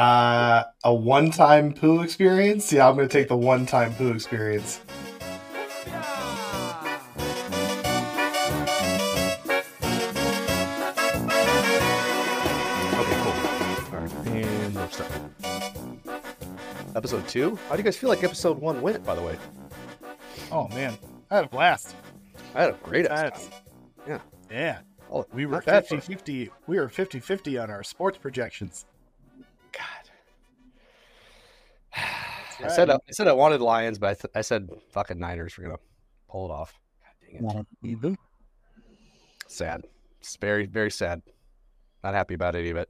Uh, a one-time poo experience. Yeah, I'm gonna take the one-time poo experience. Okay, cool. All right, and we'll start. Episode two. How do you guys feel like episode one went? By the way, Oh man, I had a blast. I had a great That's- episode. Yeah. Yeah. Oh, We were not 50 50. We were 50 50 on our sports projections. I said I, I said I wanted Lions, but I, th- I said fucking Niners were gonna pull it off. God dang it. Even. Sad. It's very very sad. Not happy about any of it.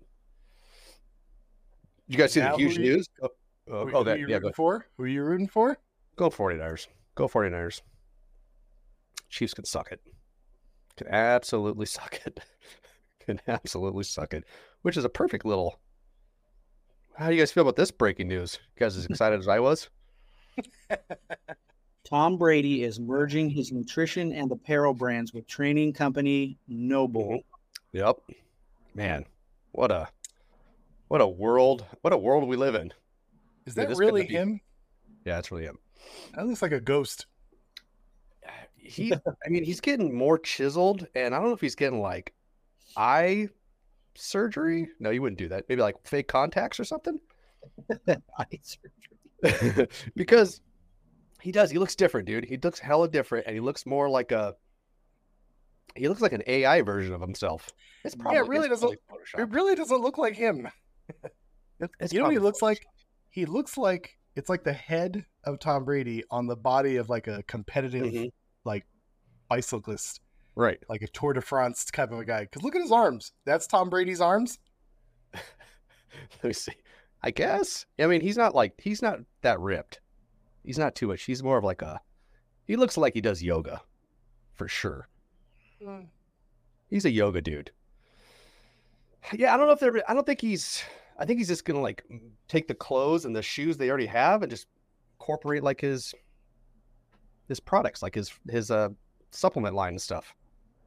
You guys see Now the huge you- news? Oh, oh, Who, oh, who that you yeah. rooting Go, for? Who are you rooting for? go 49ers. Go 49ers. Chiefs can suck it. Can absolutely suck it. can absolutely suck it. Which is a perfect little. How do you guys feel about this breaking news? You guys as excited as I was? Tom Brady is merging his nutrition and apparel brands with training company NOBULL. Mm-hmm. Yep. Man, what a what a world what a world we live in. Is that this really be- him? Yeah, it's really him. That looks like a ghost. He I mean he's getting more chiseled and I don't know if he's getting like eye surgery. No, you wouldn't do that. Maybe like fake contacts or something. because he does. He looks different, dude. He looks hella different and he looks more like a he looks like an AI version of himself. It's Yeah, it really doesn't- probably It really doesn't look like him. It's you know what he probably looks like? He looks like it's like the head of Tom Brady on the body of like a competitive Mhm. like bicyclist, Right. like a Tour de France type of a guy. Because look at his arms. That's Tom Brady's arms. Let me see. I guess. I mean, he's not like he's not that ripped. He's not too much. He's more of like a. He looks like he does yoga, for sure. Mm. He's a yoga dude. Yeah, I don't know if they're. I don't think he's. I think he's just gonna like take the clothes and the shoes they already have and just incorporate like his his products, like his his uh supplement line and stuff.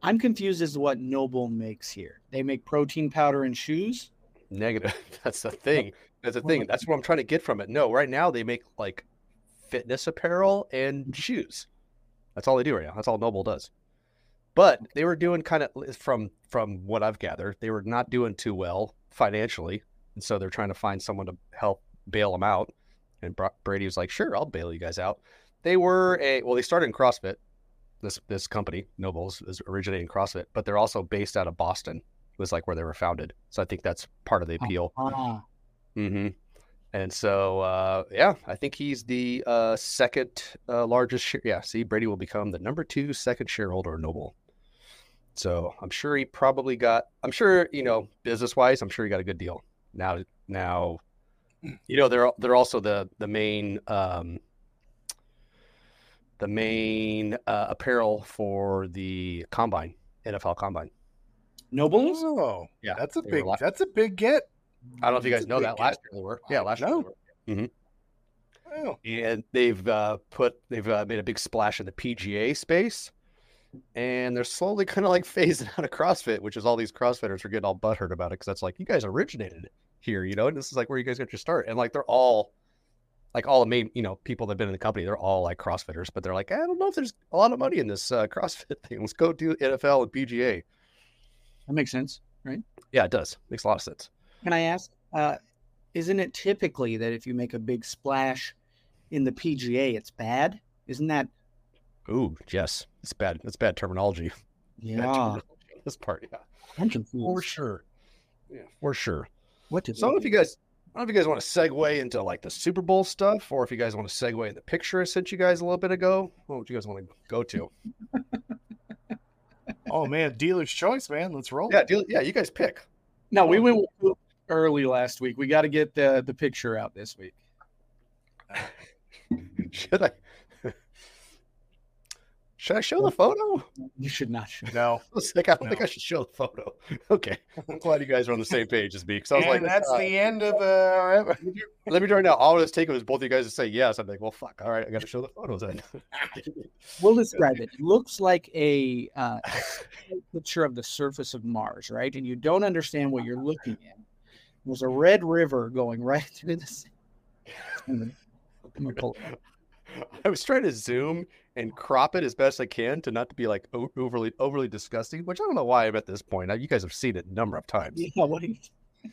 I'm confused as to what NOBULL makes here. They make protein powder and shoes. Negative. That's the thing. That's the thing. That's what I'm trying to get from it. No, right now they make like fitness apparel and mm-hmm. shoes. That's all they do right now. That's all NOBULL does. But they were doing kind of from from what I've gathered, they were not doing too well financially, and so they're trying to find someone to help bail them out. And Brady was like, "Sure, I'll bail you guys out." They were a well, they started in CrossFit. This this company NOBULL's is originating CrossFit, but they're also based out of Boston. Was like where they were founded. So I think that's part of the appeal. Ah, hmm And so, uh, yeah, I think he's the uh, second uh, largest share. Yeah, see, Brady will become the number two second shareholder of NOBULL. So I'm sure he probably got. I'm sure you know, business wise, I'm sure he got a good deal. Now, now, you know, they're they're also the the main um, the main uh, apparel for the combine, NFL combine. NOBULL's? Oh, Yeah, that's a they big. li- That's a big get. I don't know if you guys know that. get. Last year they were. Yeah, last year No. they were. Oh, and they've uh, put they've uh, made a big splash in the PGA space, and they're slowly kind of like phasing out of CrossFit, which is all these CrossFitters are getting all butthurt about it because that's like you guys originated here, you know, and this is like where you guys got your start, and like they're all like all the main you know people that've been in the company, they're all like CrossFitters, but they're like I don't know if there's a lot of money in this uh, CrossFit thing. Let's go do NFL and PGA. That makes sense. Right? Yeah, it does. Makes a lot of sense. Can I ask? Uh, isn't it typically that if you make a big splash in the PGA, it's bad? Isn't that? Ooh, yes, it's bad. It's bad terminology. Bad Yeah, terminology This part, yeah, for sure. Yeah, for sure. What did So I don't know if you guys, I don't know if you guys want to segue into like the Super Bowl stuff, or if you guys want to segue in the picture I sent you guys a little bit ago. What would you guys want to go to? oh man, dealer's choice, man. Let's roll. Yeah, deal, yeah, you guys pick. No, we went early last week. We got to get the the picture out this week. Should I? Should I show the photo? You should not show. No, I was like, I don't think I should show the photo. Okay, I'm glad you guys are on the same page as me. Because I was and like, that's uh, the end of uh. let me join now. All it was taking was both of you guys to say yes. I'm like, well, fuck. All right, I got to show the photos then. We'll describe it. It looks like a uh, picture of the surface of Mars, right? And you don't understand what you're looking at. There's a red river going right through this. I'm gonna pull it up. I was trying to zoom and crop it as best I can to not to be like overly overly disgusting, which I don't know why I'm at this point. You guys have seen it a number of times. Yeah, you?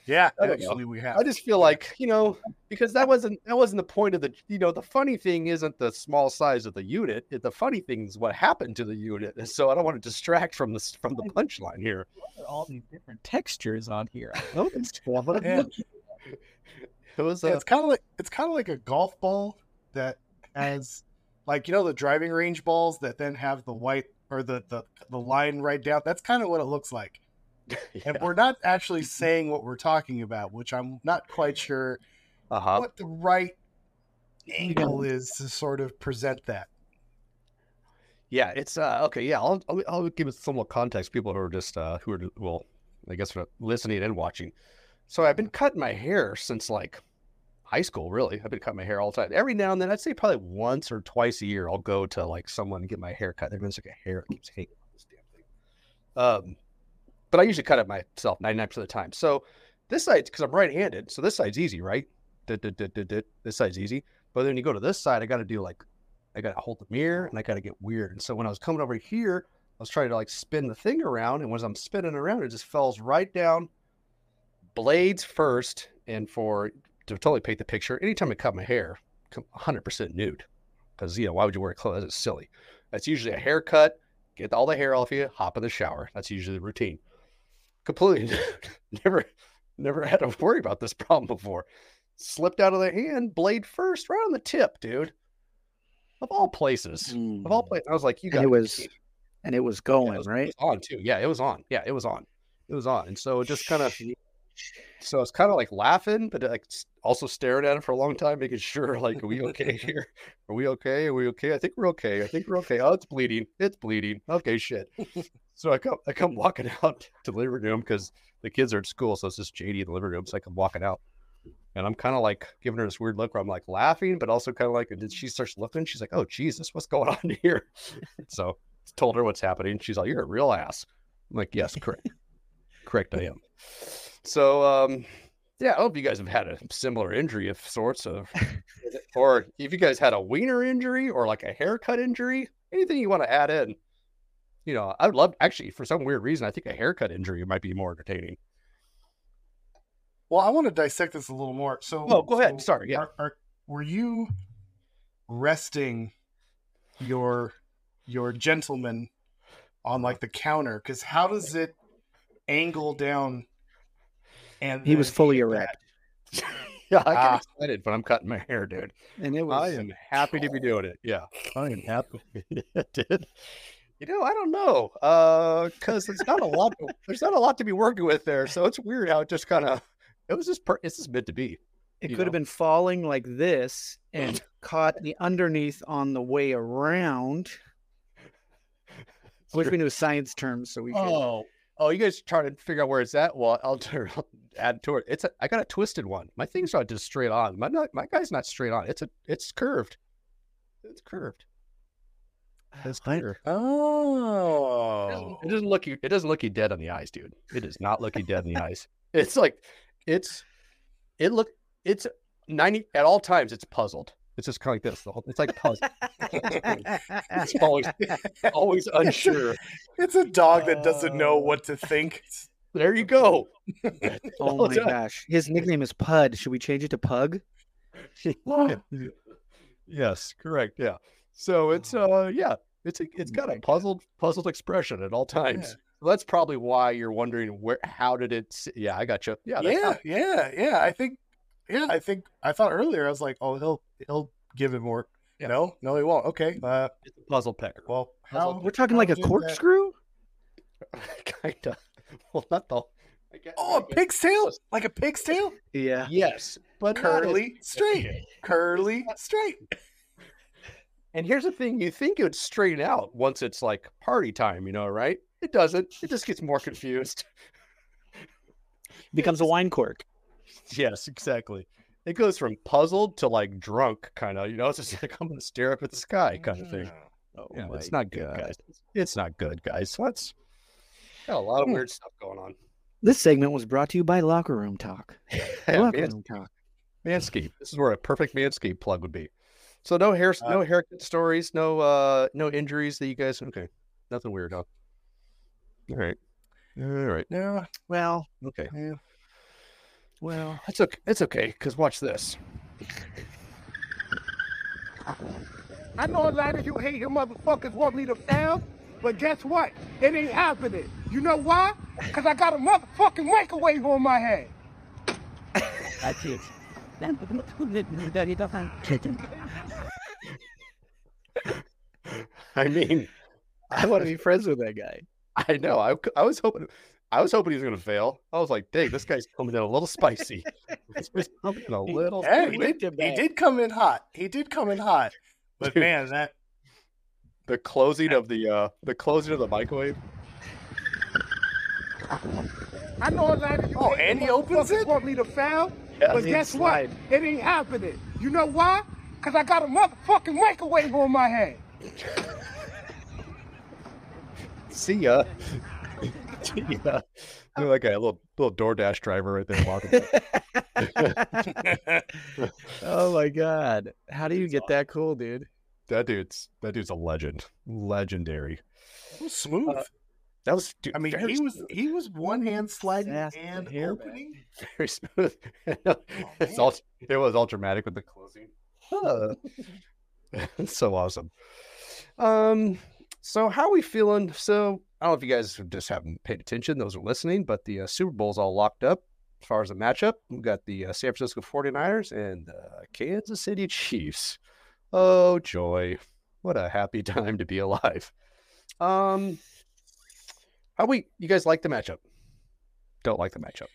Yeah, I know. actually, we have. I just feel like you know because that wasn't that wasn't the point of the you know the funny thing isn't the small size of the unit. It, the funny thing is what happened to the unit. And So I don't want to distract from this from the punchline here. What are all these different textures on here? I noticed. Yeah, but Yeah. It was Yeah, it's kind of like it's kind of like a golf ball that has, like you know, the driving range balls that then have the white or the the, the line right down. That's kind of what it looks like. And we're not actually saying what we're talking about, which I'm not quite sure uh huh. what the right angle is to sort of present that. Yeah, it's uh okay. Yeah, I'll I'll, I'll give it some more context. People who are just uh who are well, I guess for listening and watching. So I've been cutting my hair since like high school. Really, I've been cutting my hair all the time. Every now and then, I'd say probably once or twice a year, I'll go to like someone and get my hair cut. There's like a hair that keeps hanging on this damn thing. Um, but I usually cut it myself ninety nine percent of the time. So this side, because I'm right handed, so this side's easy, right? This side's easy. But then you go to this side, I got to do like I got to hold the mirror and I got to get weird. And so when I was coming over here, I was trying to like spin the thing around. And as I'm spinning around, it just falls right down, blades first. And for to totally paint the picture, anytime I cut my hair, com- 100% nude. Because, you know, why would you wear clothes? It's silly. That's usually a haircut, get all the hair off you, hop in the shower. That's usually the routine. Completely never, never had to worry about this problem before. Slipped out of the hand, blade first, right on the tip, dude. Of all places. Of all places. I was like, you Mm. And got it was and it was yeah, going it was, it right. was on too. Yeah, it was on. Yeah, it was on. It was on. And so it just kind of so it's kind of like laughing, but like also staring at him for a long time, making sure like, are we okay here? Are we okay? Are we okay? I think we're okay. I think we're okay. Oh, it's bleeding. It's bleeding. Okay, shit. so I come I come walking out to the living room because the kids are at school, so it's just JD in the living room. So I come walking out. And I'm kind of like giving her this weird look where I'm like laughing, but also kind of like, and then she starts looking. She's like, "Oh Jesus, what's going on here?" so told her what's happening. She's like, "You're a real ass." I'm like, "Yes, correct, correct, I am." So, um, yeah, I hope you guys have had a similar injury of sorts of, or if you guys had a wiener injury or like a haircut injury, anything you want to add in. You know, I would love actually for some weird reason, I think a haircut injury might be more entertaining. Well, I want to dissect this a little more. So, Oh, go ahead. so Sorry, yeah. Are, are, were you resting your your gentleman on like the counter? Because how does it angle down? And He was fully hit erect. Yeah, I get Ah. excited but I'm cutting my hair, dude. And it was I am happy to be doing it. Yeah, I am happy. dude. You know, I don't know, because it's not a lot. there's not a lot to be working with there, so it's weird how it just kind of. It was just. Per, it's just meant to be. it could have been falling like this and caught the underneath on the way around. Which we knew science terms so we could Oh, oh, you guys trying to figure out where it's at? Well, I'll, I'll add to it. It's a, I got a twisted one. My thing's not just straight on. My not, my guy's not straight on. It's a it's curved. It's curved. It's curved. Oh, It doesn't look you. It doesn't look you dead on the eyes, dude. It does not look you dead in the eyes. It's like, it's, it look, it's ninety at all times. It's puzzled. It's just kind of like this. The whole, it's like puzzle. It's always, always unsure. it's a dog that doesn't know what to think. There you go. Oh my the gosh. His nickname is Pud. Should we change it to Pug? yes, correct. Yeah. So it's uh yeah, it's a, it's got a puzzled puzzled expression at all times. So that's probably why you're wondering where how did it s- yeah, I got you. Yeah, Yeah, yeah, yeah. I think, yeah, I think I thought earlier I was like, oh, he'll he'll give it more. Yeah. No, no, he won't. Okay. Uh, it's a puzzle pecker. well, Puzzle. how? We're talking how like a corkscrew? Kinda. Well not the guess, Oh, a guess- pig's tail, like a pig's tail, Yeah. Yes, but not as- curly, straight, curly, straight. And here's the thing: you think it would straighten out once it's like party time, you know, right? It doesn't. It just gets more confused. Becomes a wine cork. Yes, exactly. It goes from puzzled to like drunk, kind of. You know, it's just like I'm gonna stare up at the sky, kind of thing. Oh Yeah, it's not good, God. guys. It's not good, guys. So that's got a lot of Hmm. weird stuff going on. This segment was brought to you by Locker Room Talk. Yeah, Locker Mans- Room Talk. Manscaped. This is where a perfect Manscaped plug would be. So no hair, Uh, no haircut stories, no uh, no injuries that you guys. Okay, nothing weird, huh? All right, all right, Yeah. Well, okay. yeah. Well, It's okay. It's okay. Because watch this. I know a lot of you hate your motherfuckers want me to fail, but guess what? It ain't happening. You know why? Because I got a motherfucking microwave on my head. That's it. I mean, I want to be friends with that guy. I know. I, I was hoping. I was hoping he was going to fail. I was like, dang, this guy's coming in a little spicy. He's coming in a little. Hey, he did, he did come in hot. He did come in hot. But Dude. man, that The closing of the uh, the closing of the microwave. I know a lot of you Oh, and he opens motherfuckers it? want me to fail, Yeah. but guess slide. what? It ain't happening. You know why? Because I got a motherfucking microwave on my head. See ya. See ya. You're like a little little DoorDash driver right there walking. oh my god. How do you get that cool, dude? that dude's that dude's a legend. Legendary. was smooth. That was. Dude, I mean, very he was he was one hand sliding Fast and hair opening. very smooth. it's all it was all dramatic with the closing. Huh. It's so awesome. Um, so how are we feeling? So I don't know if you guys just haven't paid attention, those are listening, but the uh, Super Bowl's all locked up as far as the matchup. We've got the uh, San Francisco 49ers and uh, Kansas City Chiefs. Oh joy. What a happy time to be alive. Um how we you guys like the matchup? Don't like the matchup.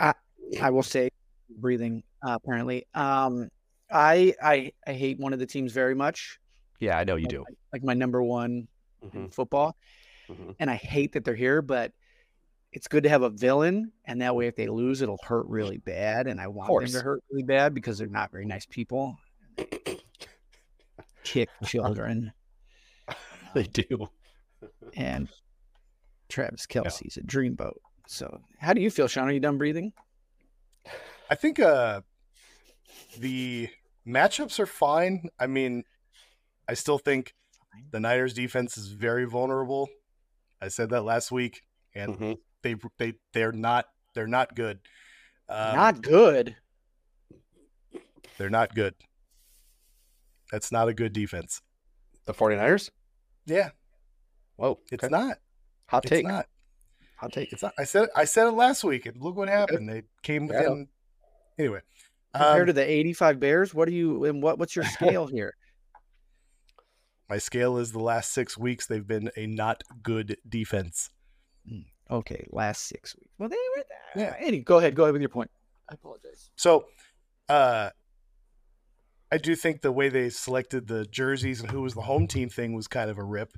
I, I will say breathing uh, apparently. Um I I I hate one of the teams very much. Yeah, I know you do. Like, like my number one Mhm, in football. mhm. And I hate that they're here, but it's good to have a villain, and that way if they lose, it'll hurt really bad. And I want them to hurt really bad because they're not very nice people. Kick children. They do. and Travis Kelce's a dreamboat. So, how do you feel, Sean? Are you done breathing? I think uh the matchups are fine. I mean, I still think the Niners defense is very vulnerable. I said that last week, and Mhm. they they they're not they're not good. Um, Not good. they're not good. That's not a good defense. The 49ers? Yeah, Whoa. it's okay. not. Hot It's take. not. Hot take. It's not. I said it, I said it last week, and look what happened. They came Yeah, within. Anyway, Compared um, to the 85 Bears, what are you and what what's your scale here? My scale is the last six weeks. They've been a not good defense. Okay, last six weeks. Well, they were there. Yeah. Eddie, go ahead. Go ahead with your point. I apologize. So, uh, I do think the way they selected the jerseys and who was the home team thing was kind of a rip.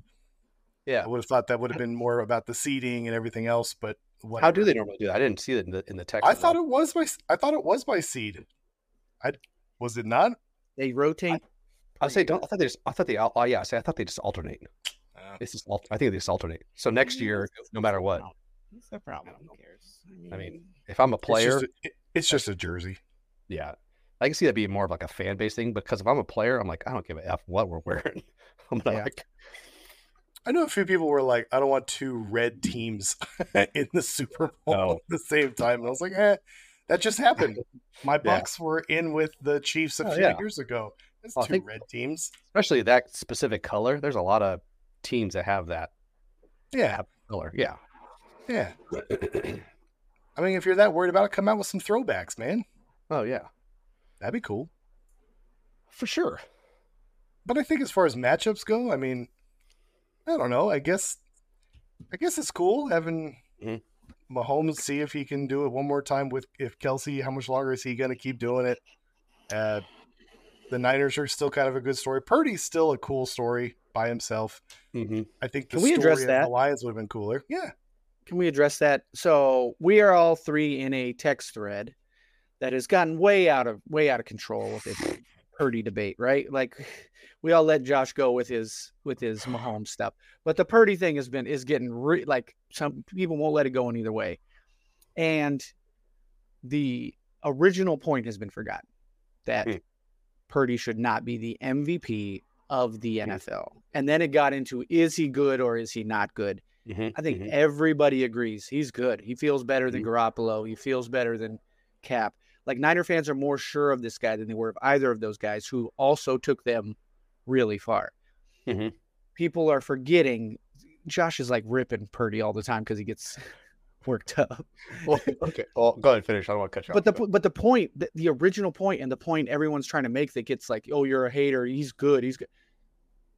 Yeah. I would have thought that would have been more about the seating and everything else, but whatever. How do they normally do that? I didn't see that in the in the text. I thought all. it was by. I thought it was by seed. I was it not? They rotate. I say don't. I thought they just. I thought they. Oh yeah. I say I thought they just alternate. Uh, just. al- I think they just alternate. So next year, no matter what, What's the problem? Who cares? I mean, if I'm a player, It's just a, it's just a jersey. yeah, I can see that being more of like a fan base thing. Because if I'm a player, I'm like, I don't give a f what we're wearing. I'm Yeah. like, I know a few people were like, I don't want two red teams in the Super Bowl No. at the same time. And I was like, eh, that just happened. My Yeah. Bucks were in with the Chiefs a Oh, few yeah. years ago. It's Oh, I two red teams. especially that specific color. There's a lot of teams that have that Yeah, color. Yeah. yeah. I mean, if you're that worried about it, come out with some throwbacks, man. Oh yeah, That'd be cool. for sure. But I think as far as matchups go, I mean, I don't know. I guess, I guess it's cool having Mhm. Mahomes see if he can do it one more time with if Kelce. How much longer is he going to keep doing it? Uh, the Niners are still kind of a good story. Purdy's still a cool story by himself. hmm I think the Can we story address of that? the Lions would have been cooler. Yeah, Can we address that? So we are all three in a text thread that has gotten way out of way out of control with this Purdy debate, right? Like we all let Josh go with his with his Mahomes stuff, but the Purdy thing has been is getting re- like some people won't let it go in either way, and the original point has been forgotten that Hmm. Purdy should not be the MVP of the. NFL, and then it got into is he good or is he not good? Mhm, I think mhm. everybody agrees he's good. He feels better than Garoppolo. He feels better than Kap. Like Niner fans are more sure of this guy than they were of either of those guys who also took them really far. Mhm. People are forgetting Josh is like ripping Purdy all the time because he gets worked up. Well, okay. Well, go ahead and finish. I don't want to cut you But off. the but the point, the, the original point, and the point everyone's trying to make that gets like, oh, you're a hater. He's good. He's good.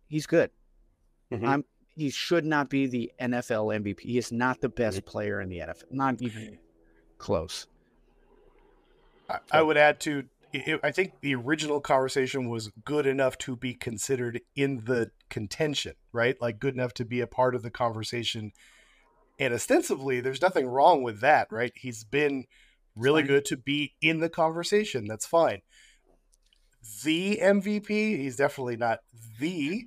He's good. Mhm. I'm. He should not be the NFL MVP. He is not the best player in the NFL. Not even close. I, I would add to. I I think the original conversation was good enough to be considered in the contention, right? Like good enough to be a part of the conversation. And ostensibly, there's nothing wrong with that, right? He's been really fine. good to be in the conversation. That's fine. The MVP, he's definitely not the,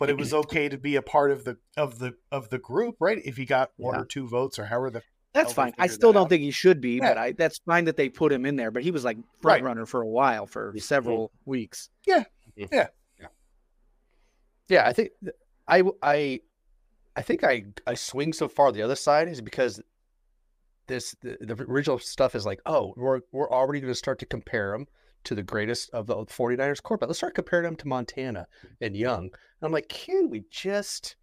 but it was okay to be a part of the of the of the group, right? If he got one Yeah. or two votes or however the That's fine. I still don't out. think he should be, Yeah. but I that's fine that they put him in there. But he was like front Right. runner for a while, for several weeks. Yeah, mm-hmm. yeah, yeah, yeah. I think I I w- I I think I I swing so far the other side is because this the, the original stuff is like, oh, we're we're already going to start to compare them to the greatest of the 49ers quarterback. Let's start comparing them to Montana and Young. And I'm like, can we just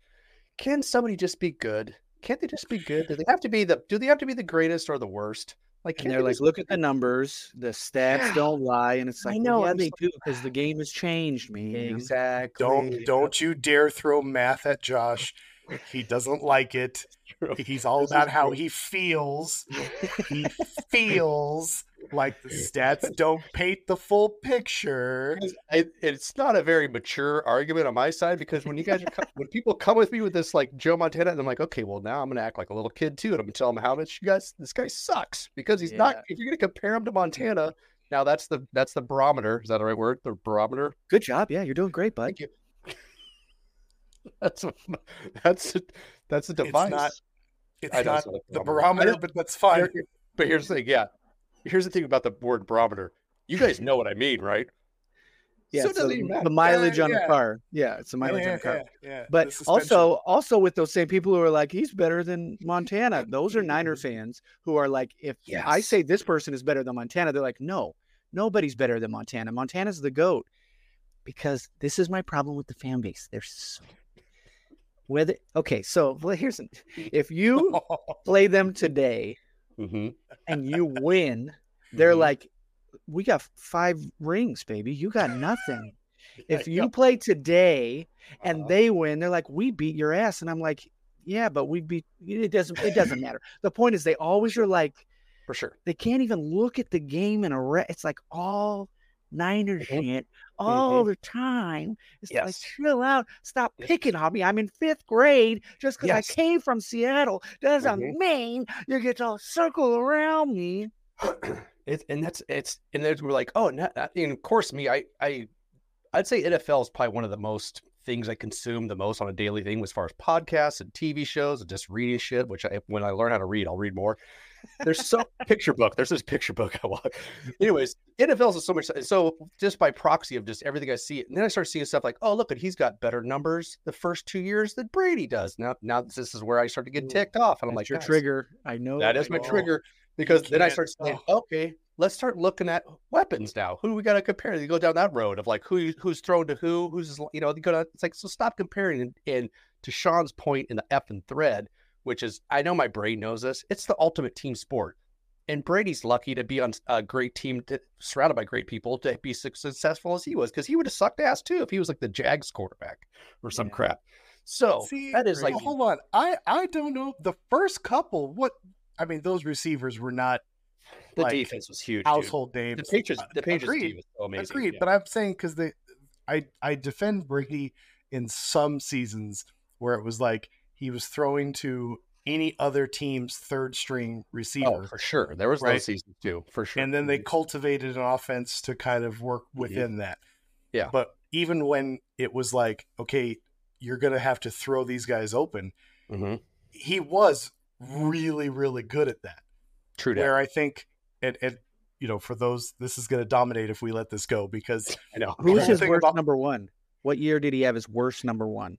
can somebody just be good? Can't they just be good? Do they have to be the do they have to be the greatest or the worst? Like, And they're they like, look at the numbers. The stats Yeah. don't lie. And it's I like, know, well, yeah, I'm they do because the game has changed, man. exactly. Don't don't you dare throw math at Josh. He doesn't like it. He's all This about how true. he feels. He feels like the stats don't paint the full picture. I, it's not a very mature argument on my side because when you guys are co- when people come with me with this like Joe Montana, and I'm like, okay, well now I'm gonna act like a little kid too, and I'm gonna tell them how much you guys this guy sucks because he's not. If you're gonna compare him to Montana, now that's the that's the barometer. Is that the right word? The barometer. Good job. Yeah, you're doing great, bud. Thank you. That's what, that's that's a device. It's not it's not a the barometer. Barometer, but that's fine. Here- here- but here's the thing, yeah. Here's the thing about the word barometer. You guys know what I mean, right? Yeah, So so the, the mileage Yeah, on yeah. the car. Yeah, it's the mileage on yeah, the car. yeah, yeah. But also, also with those same people who are like, he's better than Montana. Those are Niner fans who are like, if I say this person is better than Montana, they're like, no, nobody's better than Montana. Montana's the goat. Because this is my problem with the fan base. They're so whether okay. So well, here's if you play them today Mm-hmm. and you win, they're Mhm. like, we got five rings, baby. You got nothing. If you play today and Uh-huh. they win, they're like, we beat your ass. And I'm like, yeah, but we beat it doesn't it doesn't matter. The point is they always are like, for sure. they can't even look at the game in a re- it's like all Niner Mhm. shit all the time. It's like Yes. chill out, stop Yes. picking on me. I'm in fifth grade. Just because Yes. I came from Seattle doesn't Mhm. mean you get to circle around me. it's and that's it's and then we're like, oh, not, not- and of course, me, I, I, I'd say NFL is probably one of the most things I consume the most on a daily thing as far as podcasts and TV shows and just reading shit. Which I, when I learn how to read, I'll read more. There's so picture book. There's this picture book I want. Anyways, NFL is so much. So just by proxy of just everything I see, and then I start seeing stuff like, oh, look, at he's got better numbers the first two years than Brady does. Now, now this is where I start to get Ooh, ticked off, and I'm That's like, your trigger. I know that is I my know. trigger because then I start saying, okay, let's start looking at weapons now. Who do we got to compare? You go down that road of like who who's thrown to who, who's you know, you go down, it's like so stop comparing. And, and to Sean's point in the F and thread, which is I know my brain knows this, it's the ultimate team sport. And Brady's lucky to be on a great team, to, surrounded by great people, to be successful as he was, because he would have sucked ass too if he was like the Jags quarterback or some Yeah. crap. So See, that is like well, hold on. I I don't know the first couple. What I mean, those receivers were not the like, defense was huge. household The. Patriots, the Patriots agreed. was so amazing. Agreed, yeah. but I'm saying because they, I I defend Brady in some seasons where it was like he was throwing to any other team's third string receiver, Oh, for sure. There was Right. those seasons too, for sure. and then they cultivated an offense to kind of work Mm-hmm. within that. Yeah. But even when it was like, okay, you're gonna have to throw these guys open, Mm-hmm. he was really, really good at that. True that. Where I think, and and you know, for those, this is gonna dominate if we let this go because I know. Who's the his worst about- number one? What year did he have his worst number one?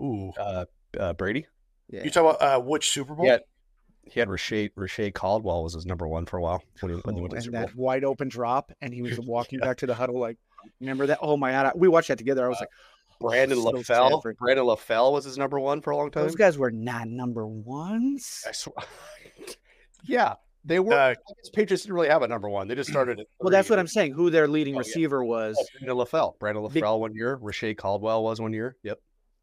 Ooh, Uh, uh, Brady. Yeah. you talk about uh, which Super Bowl? Yeah. He had Reche Reche Caldwell was his number one for a while when he, when he went to and Super Bowl. that wide open drop, and he was walking back to the huddle like, remember that? Oh my god, we watched that together. I was like, Brandon so LaFell. Stafford. Brandon LaFell was his number one for a long time. those guys were not number ones. I swear. yeah, they were. Uh, I Patriots didn't really have a number one. They just started. At Well, that's what I'm saying. Who their leading Oh, yeah. receiver was. Oh, Brandon LaFell. Brandon Big- LaFell one year. Reche Caldwell was one year. Yep.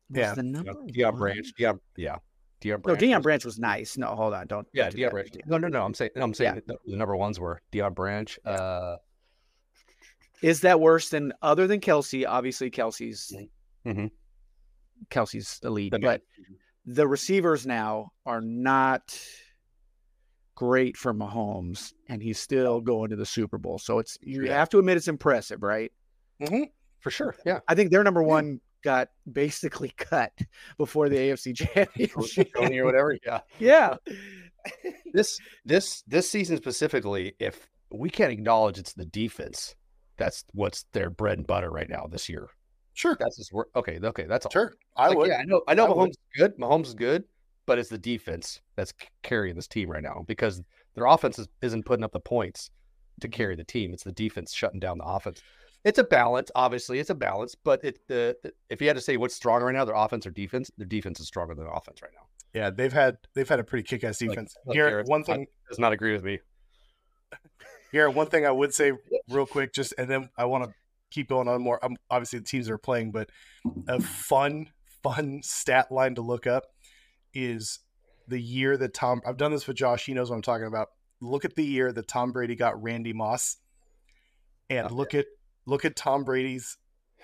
Yeah. the number Deion one? Branch. Deion, yeah. Deion No, Branch. Deion was- Branch was nice. No, hold on, don't. Yeah, do Deion. Branch. No, no, no. I'm saying. No, I'm saying Yeah. the, number ones were Deion Branch. Uh, Is that worse than other than Kelce? Obviously, Kelce's Mhm. Kelce's elite, the but the receivers now are not great for Mahomes, and he's still going to the Super Bowl. So it's you Yeah. have to admit it's impressive, right? for sure. Yeah. I think their number one got basically cut before the AFC Championship. Tony or whatever. Yeah. yeah, this this this season specifically, if we can't acknowledge it's the defense, that's what's their bread and butter right now this year. Sure, That's his work. Okay, okay, that's all. sure, I Like, would. Yeah, I know. I know I would. Mahomes is good. Mahomes is good, but it's the defense that's carrying this team right now because their offense is, isn't putting up the points to mm-hmm. carry the team. It's the defense shutting down the offense. It's a balance, obviously. It's a balance, but it the, the if you had to say what's stronger right now, their offense or defense, their defense is stronger than their offense right now. Yeah, they've had they've had a pretty kick-ass defense. like Garrett, one thing, Does not agree with me. Garrett, one thing I would say real quick, just and then I want to keep going on more. Um, obviously, the teams are playing, but a fun, fun stat line to look up is the year that Tom. I've done this with Josh. He knows what I'm talking about. Look at the year that Tom Brady got Randy Moss, and Oh, look at look at Tom Brady's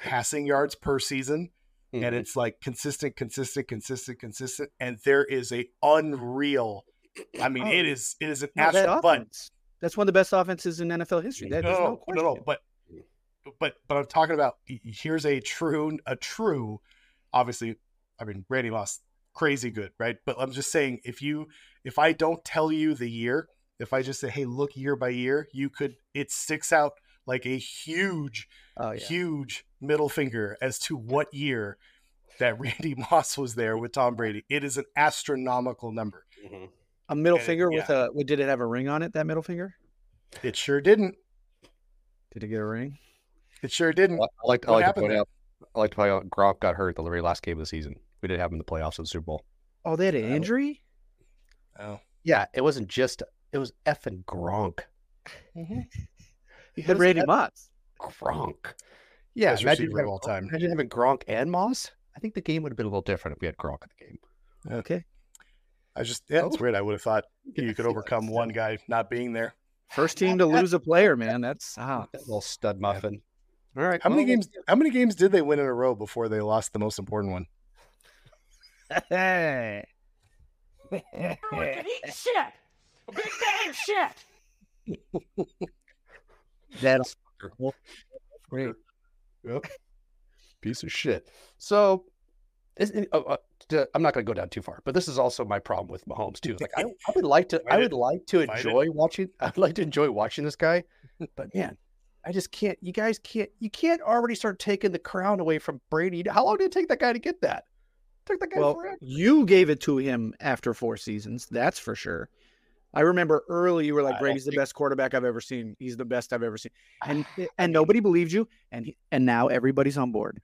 passing yards per season, Mhm. and it's like consistent, consistent, consistent, consistent, and there is a unreal. I mean, Oh. it is it is an absolute. But. That's one of the best offenses in NFL history. That, no, no, no, question. no, but but but I'm talking about here's a true a true obviously I mean Randy Moss crazy good, right? But I'm just saying if you if I don't tell you the year, if I just say hey look year by year, you could it sticks out like a huge Oh yeah. huge middle finger as to what year that Randy Moss was there with Tom Brady. It is an astronomical number. Mhm. A middle And it- finger with a. Did it have a ring on it? That middle finger? It sure didn't. Did it get a ring? It sure didn't. I I like, I like to point there? out. I like to point out Gronk got hurt the very last game of the season. We didn't have him in the playoffs of the Super Bowl. Oh, they had an Uh, injury. Oh. Yeah, it wasn't just it was effing Gronk. You It had was Randy F- Moss. Gronk. Yeah, Best imagine receiver of having, all time. imagine having Gronk and Moss. I think the game would have been a little different if we had Gronk in the game. Okay. I just yeah, it's Oh. weird. I would have thought you could overcome one guy not being there. First team to lose a player, man. That's ah. That little stud muffin. All right. How many games? How many games did they win in a row before they lost the most important one? Hey. can eat shit. Big bag of shit. That's Great. Yep. Piece of shit. So, uh, uh, to- I'm not going to go down too far, but this is also my problem with Mahomes too. It's Like I, I would like to, I would like to it. enjoy watching. I'd like to enjoy watching this guy, but man, I just can't. You guys can't. You can't already start taking the crown away from Brady. How long did it take that guy to get that? took that guy well, forever. you gave it to him after four seasons. That's for sure. I remember early you were like Brady's the think- best quarterback I've ever seen. He's the best I've ever seen. And and nobody believed you and he- and now everybody's on board.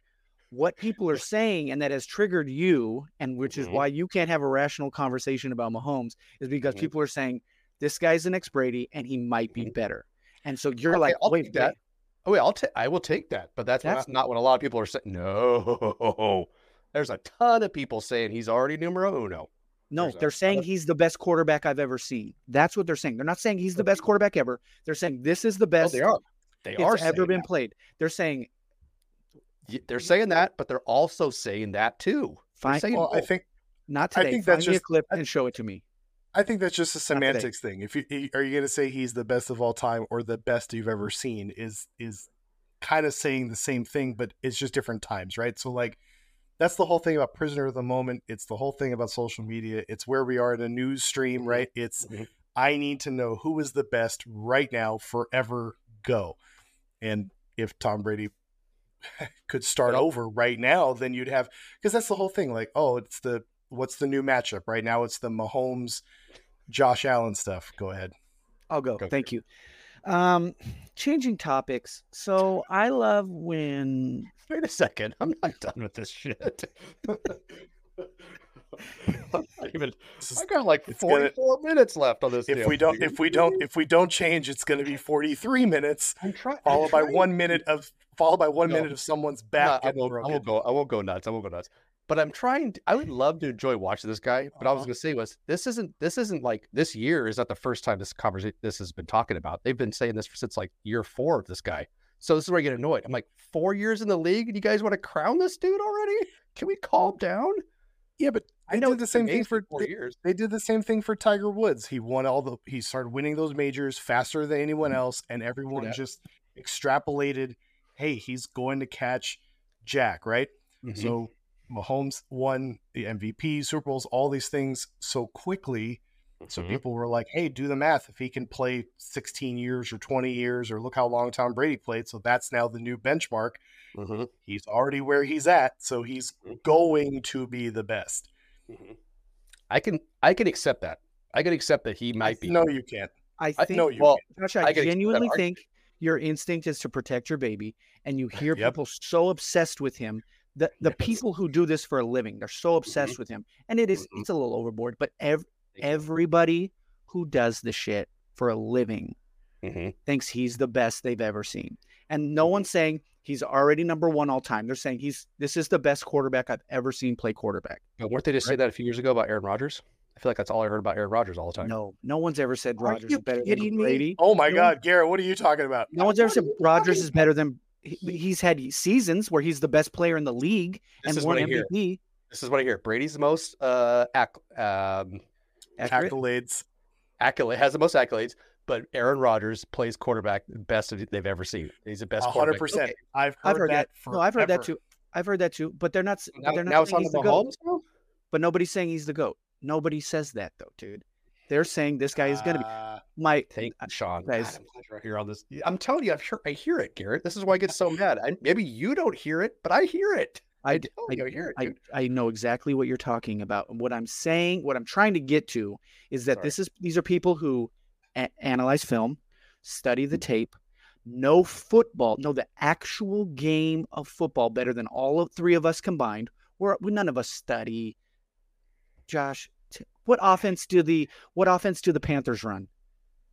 What people are saying and that has triggered you and which is Mhm. why you can't have a rational conversation about Mahomes is because Mhm. people are saying this guy's the next Brady and he might be better. And so you're Okay, like, I'll wait, that. wait, Oh, wait, I'll take. I will take that, but that's, That's- not, not what a lot of people are saying. No, there's a ton of people saying he's already numero uno. No, There's they're saying he's the best quarterback I've ever seen. That's what they're saying. They're not saying he's the best quarterback ever. They're saying this is the Oh, best they are. They it's are ever been that. played. They're saying They're saying that, but they're also saying that too. Fine, saying Well, I think not I today. think Find that's me a just- clip I- and show it to me. I think that's just a semantics thing. If you are you going to say he's the best of all time or the best you've ever seen is is kind of saying the same thing, but it's just different times, right? So like that's the whole thing about prisoner of the moment. It's the whole thing about social media. It's where we are in a news stream, right? It's Mhm. I need to know who is the best right now, forever, go. And if Tom Brady could start Yep. over right now, then you'd have because that's the whole thing. Like, oh, it's the what's the new matchup right now? It's the Mahomes, Josh Allen stuff. Go ahead. I'll go. Go Thank you. Um, changing topics. So I love when Wait a second. I'm not done with this shit. I'm even, I got like It's gonna- 44 minutes left on this. if we don't, if we don't, if we don't change, it's going to be forty-three minutes, I'm trying. followed by one minute of followed by one No. minute of someone's No, back I won't, I won't go. I won't go nuts. I won't go nuts. But I'm trying. To, I would love to enjoy watching this guy. But I was Uh-huh. gonna say was this isn't this isn't like this year is not the first time this conversation this has been talking about. They've been saying this since like year four of this guy. So this is where I get annoyed. I'm like four years in the league, and you guys want to crown this dude already? Can we calm down? Yeah, but I know did the same thing for four they, years. they did the same thing for Tiger Woods. He won all the he started winning those majors faster than anyone else, and everyone that. just extrapolated, hey, he's going to catch Jack, right? Mhm. So Mahomes won the MVP, Super Bowls, all these things so quickly. So Mhm. people were like, hey, do the math. If he can play 16 years or 20 years, or look how long Tom Brady played. So that's now the new benchmark. Mhm. He's already where he's at. So he's Mhm. going to be the best. Mhm. I can I can accept that. I can accept that he might be. No, you can't. I I- think No, you well, Josh, I I, can genuinely think your instinct is to protect your baby, and you hear Yep. people so obsessed with him. The the Yes. people who do this for a living, they're so obsessed with him, and it is Mhm. it's a little overboard. But ev- Thank you. Everybody who does the shit for a living Mhm. thinks he's the best they've ever seen, and no Mm-hmm. one's saying he's already number one all time. They're saying he's this is the best quarterback I've ever seen play quarterback. But weren't they just saying that a few years ago about Aaron Rodgers? I feel like that's all I heard about Aaron Rodgers all the time. No, no one's ever said Rodgers is better kidding than me? Brady. Oh my No. God, Garrett, what are you talking about? No one's ever said Rodgers is better than he- he's had seasons where he's the best player in the league This and is won what I hear. MVP. This is what I hear. Brady's the most uh acc- um Accurate. Accolades. accolade has the most accolades, but Aaron Rodgers plays quarterback the best they've ever seen. He's the best. A hundred quarterback. percent. Okay, I've heard, I've heard that. that. No, I've heard that too. I've heard that too. But they're not. Now, they're not now it's on he's the the goat. Mahomes. But nobody's saying he's the goat. Nobody says that though, dude. They're saying this guy is gonna be Uh, my. Thank I- you, Sean. guys- God, I'm glad you're here on this. I'm telling you, I'm sure I hear it, Garrett. This is why I get so mad. I, maybe you don't hear it, but I hear it. I, I, I- I hear it. I. Know exactly what you're talking about. What I'm saying, what I'm trying to get to, is that Sorry. this is these are people who a- analyze film, study the mm-hmm. tape, know football, know the actual game of football better than all of three of us combined. We're we, none of us study. Josh, t- what offense do the what offense do the Panthers run?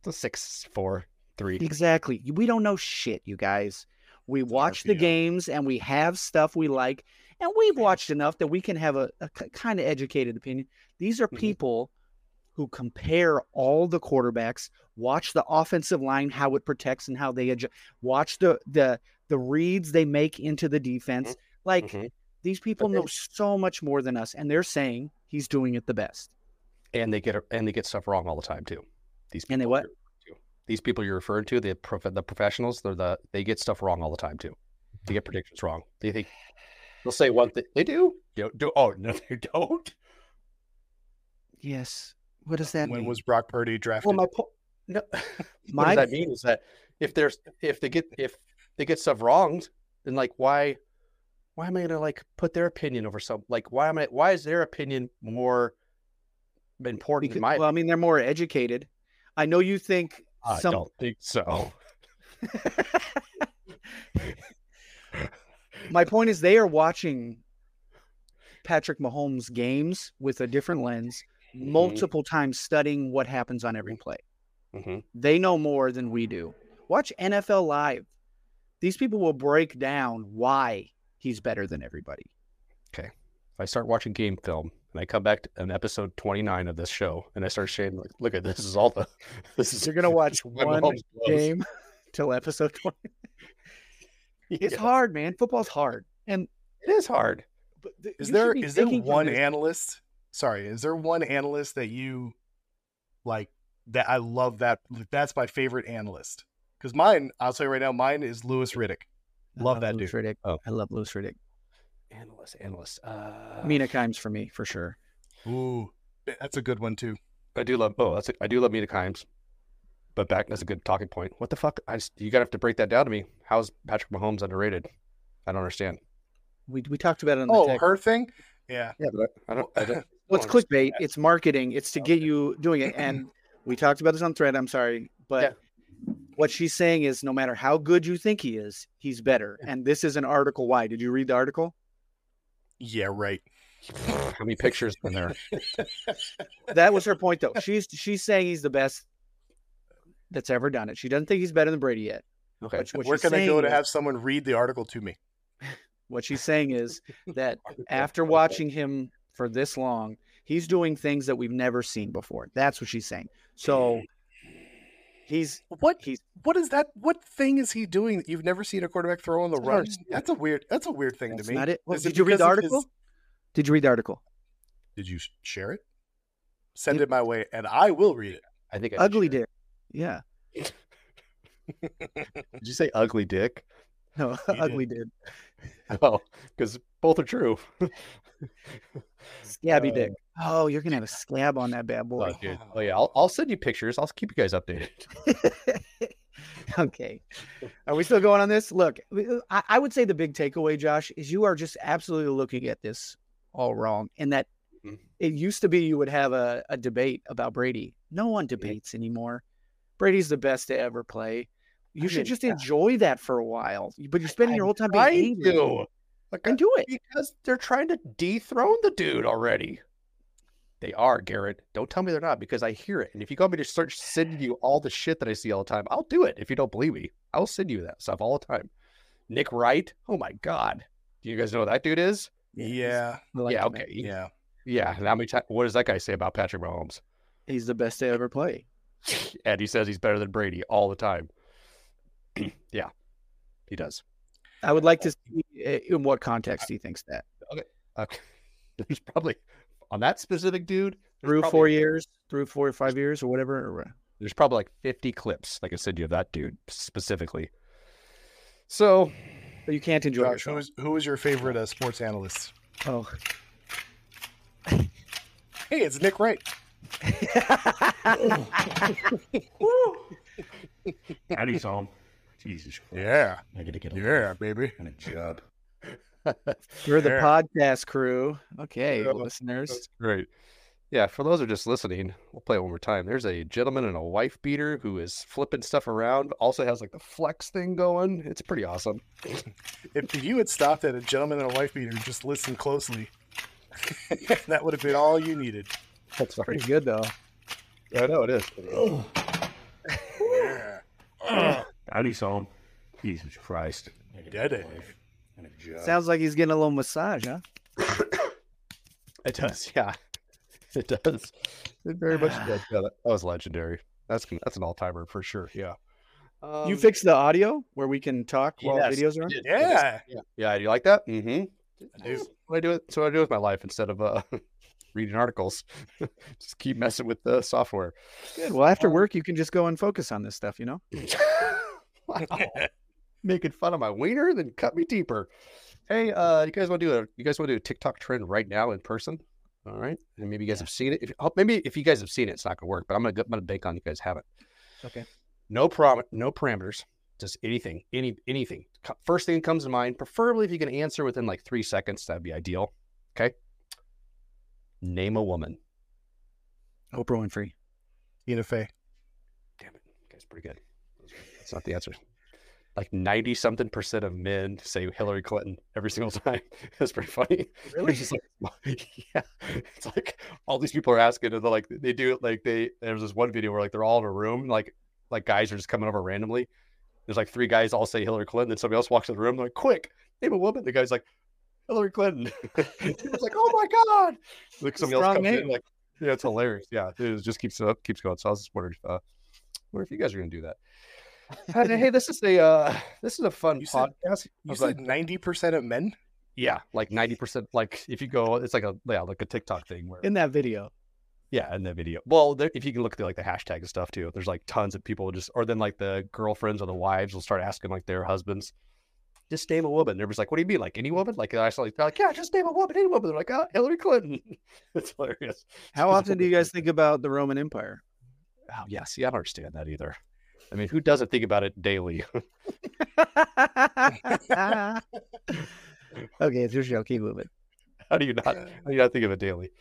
A six, four, three. Exactly. We don't know shit, you guys. We watch the games and we have stuff we like, and we've watched enough that we can have a, a kind of educated opinion. These are Mhm. people who compare all the quarterbacks, watch the offensive line, how it protects and how they adjust, watch the the the reads they make into the defense. Like Mhm. these people know so much more than us, and they're saying he's doing it the best. And they get and they get stuff wrong all the time too. These And they what? to. These people you're referring to, the prof- the professionals, they're the they get stuff wrong all the time too. They get predictions wrong. They think they'll say one thing. They do. Do, do oh no, they don't. Yes. What does that when mean? When was Brock Purdy drafted? Well, my point. No, what does that mean is that if there's if they get if they get stuff wronged, then like why why am I gonna like put their opinion over some like why am I why is their opinion more important Because, than my? well, I mean, they're more educated. I know you think I some. don't think so. My point is, they are watching Patrick Mahomes games with a different lens, Mm-hmm. multiple times studying what happens on every play. Mhm. They know more than we do. Watch NFL Live. These people will break down why he's better than everybody. Okay. If I start watching game film and I come back to an episode 29 of this show and I start saying, like, look at this is all the this is You're gonna watch one game till episode twenty. It's Yeah, hard, man. Football's hard, and It is hard. but th- is there is there should be is there thinking from one analyst? Sorry, is there one analyst that you like that I love that that's my favorite analyst? Because mine, I'll tell you right now, mine is Louis Riddick. I Love uh-huh, that Louis dude. Riddick. Oh. I love Louis Riddick. Analyst, analyst. Uh, Mina Kimes for me for sure. Ooh, that's a good one too. I do love. Oh, that's. A, I do love Mina Kimes. But back, that's a good talking point. What the fuck? I just, you gotta have to break that down to me. How's Patrick Mahomes underrated? I don't understand. We we talked about it on the Oh, text. her thing. Yeah. Yeah, but I, I don't. I don't Well, it's don't understand clickbait. It's marketing. It's to get you doing it. And we talked about this on thread. I'm sorry, but what she's saying is, no matter how good you think he is, he's better. And this is an article. Why? Did you read the article? Yeah. Right. How many pictures in there? That was her point, though. She's she's saying he's the best that's ever done it. She doesn't think he's better than Brady yet. Okay. What, what Where she's can I go to is- have someone read the article to me? What she's saying is that after watching him for this long, he's doing things that we've never seen before. That's what she's saying. So he's What? he's What is that? What thing is he doing that you've never seen a quarterback throw on the run? hard. That's a weird. That's a weird thing that's to me. not it. Well, Is it did you read the because of his- article? Did you read the article? Did you share it? Send It- it my way, and I will read it. I think I Ugly did. dick. Yeah. Did you say ugly dick? No, did. ugly did. Oh, because both are true. Scabby dick. Uh, Oh, you're gonna have a scab on that bad boy. Oh. Oh yeah, I'll, I'll send you pictures. I'll keep you guys updated. okay. Are we still going on this? Look, I, I would say the big takeaway, Josh, is you are just absolutely looking at this all wrong. And that Mhm. it used to be you would have a, a debate about Brady. No one debates anymore. Brady's the best to ever play. You I should just yeah. enjoy that for a while. But you're spending your whole time being I angry. do. Like, And do it. because they're trying to dethrone the dude already. They are, Garrett. Don't tell me they're not because I hear it. And if you want me to start sending you all the shit that I see all the time, I'll do it. If you don't believe me, I'll send you that stuff all the time. Nick Wright. Oh my God. Do you guys know who that dude is? Yeah. Like yeah. him, man. Okay. Yeah. Yeah. and How many times? What does that guy say about Patrick Mahomes? He's the best to ever play. and he says he's better than Brady all the time. yeah, he does. I would like to see uh, in what context he thinks that. Okay. okay. There's probably on that specific dude Through probably- four years, through four or five years or whatever. or- There's probably like 50 clips, like I said, you have that dude specifically. So But you can't enjoy Josh, who yourself. is who is your favorite uh, sports analyst? Oh. Hey, it's Nick Wright. Howdy, Psalm. Jesus Christ. Yeah. I gotta get a Yeah, baby. and a job. We're the Yeah. podcast crew. Okay, Yeah. listeners. that's great. Yeah, for those who are just listening, we'll play it one more time. There's a gentleman and a wife beater who is flipping stuff around, also has like the flex thing going. It's pretty awesome. If you had stopped at a gentleman and a wife beater, and just listen closely. that would have been all you needed. That's Pretty good though. I know it is. Yeah. Howdy, Psalm. Jesus Christ. I gotta Dead a end. and a job. Sounds like he's getting a little massage, huh? It does, yeah. It does. It very much does. Yeah, that, that was legendary. That's that's an all timer for sure. Yeah. you Um, fixed the audio where we can talk while yes, videos are on? did. Yeah. Yeah. Yeah. Do you like that? Mm-hmm. I do. What I do. So I do with my life instead of uh, reading articles. just keep messing with the software. Good. Well, after Um, work, you can just go and focus on this stuff, you know? Wow. Making fun of my wiener, then cut me deeper. Hey, uh, you guys want to do a you guys want to do a TikTok trend right now in person? All right, and maybe you guys have seen it. If, oh, maybe if you guys have seen it, it's not gonna work. But I'm gonna go- I'm gonna bank on you guys haven't. Okay. No prom, no parameters, just anything, any anything. First thing that comes to mind, preferably if you can answer within like three seconds, that'd be ideal. Okay. Name a woman. Oprah Winfrey. Tina Fey. Damn it, you guys, pretty good. That's not the answer. Like ninety something percent of men say Hillary Clinton every single time. That's pretty funny. Really? It's like, yeah, it's like all these people are asking, and they're like, they do it like they. There's this one video where like they're all in a room, like like guys are just coming over randomly. There's like three guys all say Hillary Clinton, then somebody else walks in the room, they're like, quick, name a woman. The guy's like, Hillary Clinton. it's like, oh my god! Like somebody else comes in, name. like, yeah, it's hilarious. Yeah, it just keeps up, keeps going. So I was just wondering if, uh, wonder if you guys are gonna do that. Hey, hey, this is a uh, this is a fun You podcast. I You was said like, ninety percent of men. yeah, like ninety percent. Like if you go, it's like a yeah, like a TikTok thing where In that video. yeah, in that video. Well, there, if you can look at like the hashtag and stuff too, there's like tons of people just, or then like the girlfriends or the wives will start asking like their husbands. just name a woman. Everybody's like, what do you mean? Like any woman? Like I saw like, they're like, yeah, just name a woman, any woman. They're like, oh, Hillary Clinton. it's hilarious. How often do you guys think about the Roman Empire? Oh yeah, see, I don't understand that either. I mean, who doesn't think about it daily? okay, it's your show. Keep moving. how do you not? How do you not think of it daily?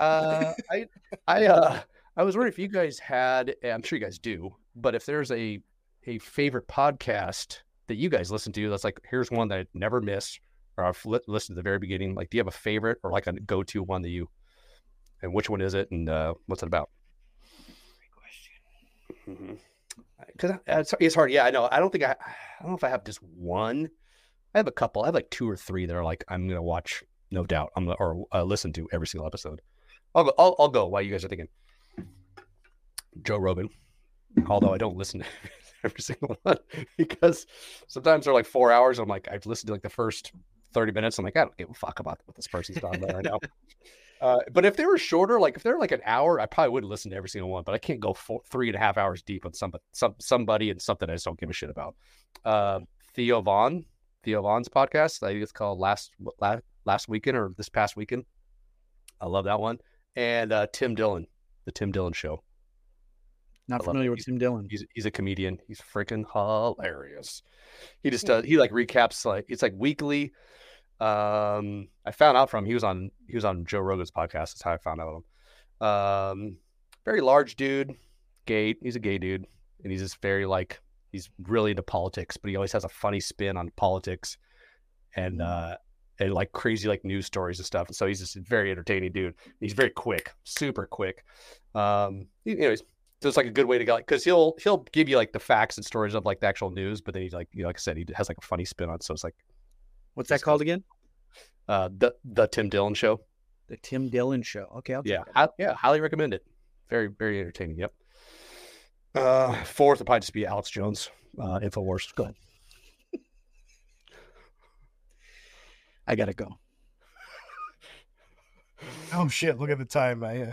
Uh, I, I, uh, I was wondering if you guys had. I'm sure you guys do, but if there's a a favorite podcast that you guys listen to, that's like here's one that I never miss, or I've li- listened to the very beginning. Like, do you have a favorite or like a go to one that you? And which one is it? And uh, what's it about? Because it's, it's hard. Yeah, I know. I don't think I. I don't know if I have just one. I have a couple. I have like two or three that are like I'm gonna watch, no doubt. I'm gonna or uh, listen to every single episode. I'll go. I'll, I'll go while you guys are thinking. Joe Rogan, although I don't listen to every single one because sometimes they're like four hours. I'm like I've listened to like the first thirty minutes. I'm like I don't give a fuck about what this person's about right now. Uh, but if they were shorter, like if they're like an hour, I probably wouldn't listen to every single one. But I can't go four, three and a half hours deep on some, some somebody and something I just don't give a shit about. Uh, Theo Von, Theo Von's podcast. I think it's called last last last weekend or this past weekend. I love that one. And uh, Tim Dillon, the Tim Dillon Show. Not familiar it. with Tim Dillon. He's he's a comedian. He's freaking hilarious. He just does. He like recaps like it's like weekly. Um, I found out from he was on he was on Joe Rogan's podcast. That's how I found out of him. Um, very large dude, gay. He's a gay dude, and he's just very like he's really into politics, but he always has a funny spin on politics, and uh, and like crazy like news stories and stuff. And so he's just a very entertaining dude. He's very quick, super quick. Um, anyways, so it's like a good way to go because he'll he'll give you like the facts and stories of like the actual news, but then he like you know, like I said, he has like a funny spin on. it. So it's like What's that called again? Uh, the the Tim Dillon show. The Tim Dillon Show. Okay, I'll Yeah, that hi- yeah, highly recommend it. Very very entertaining. Yep. Uh, fourth would probably just be Alex Jones, uh, Infowars. Go ahead. I gotta go. Oh shit! Look at the time. I uh,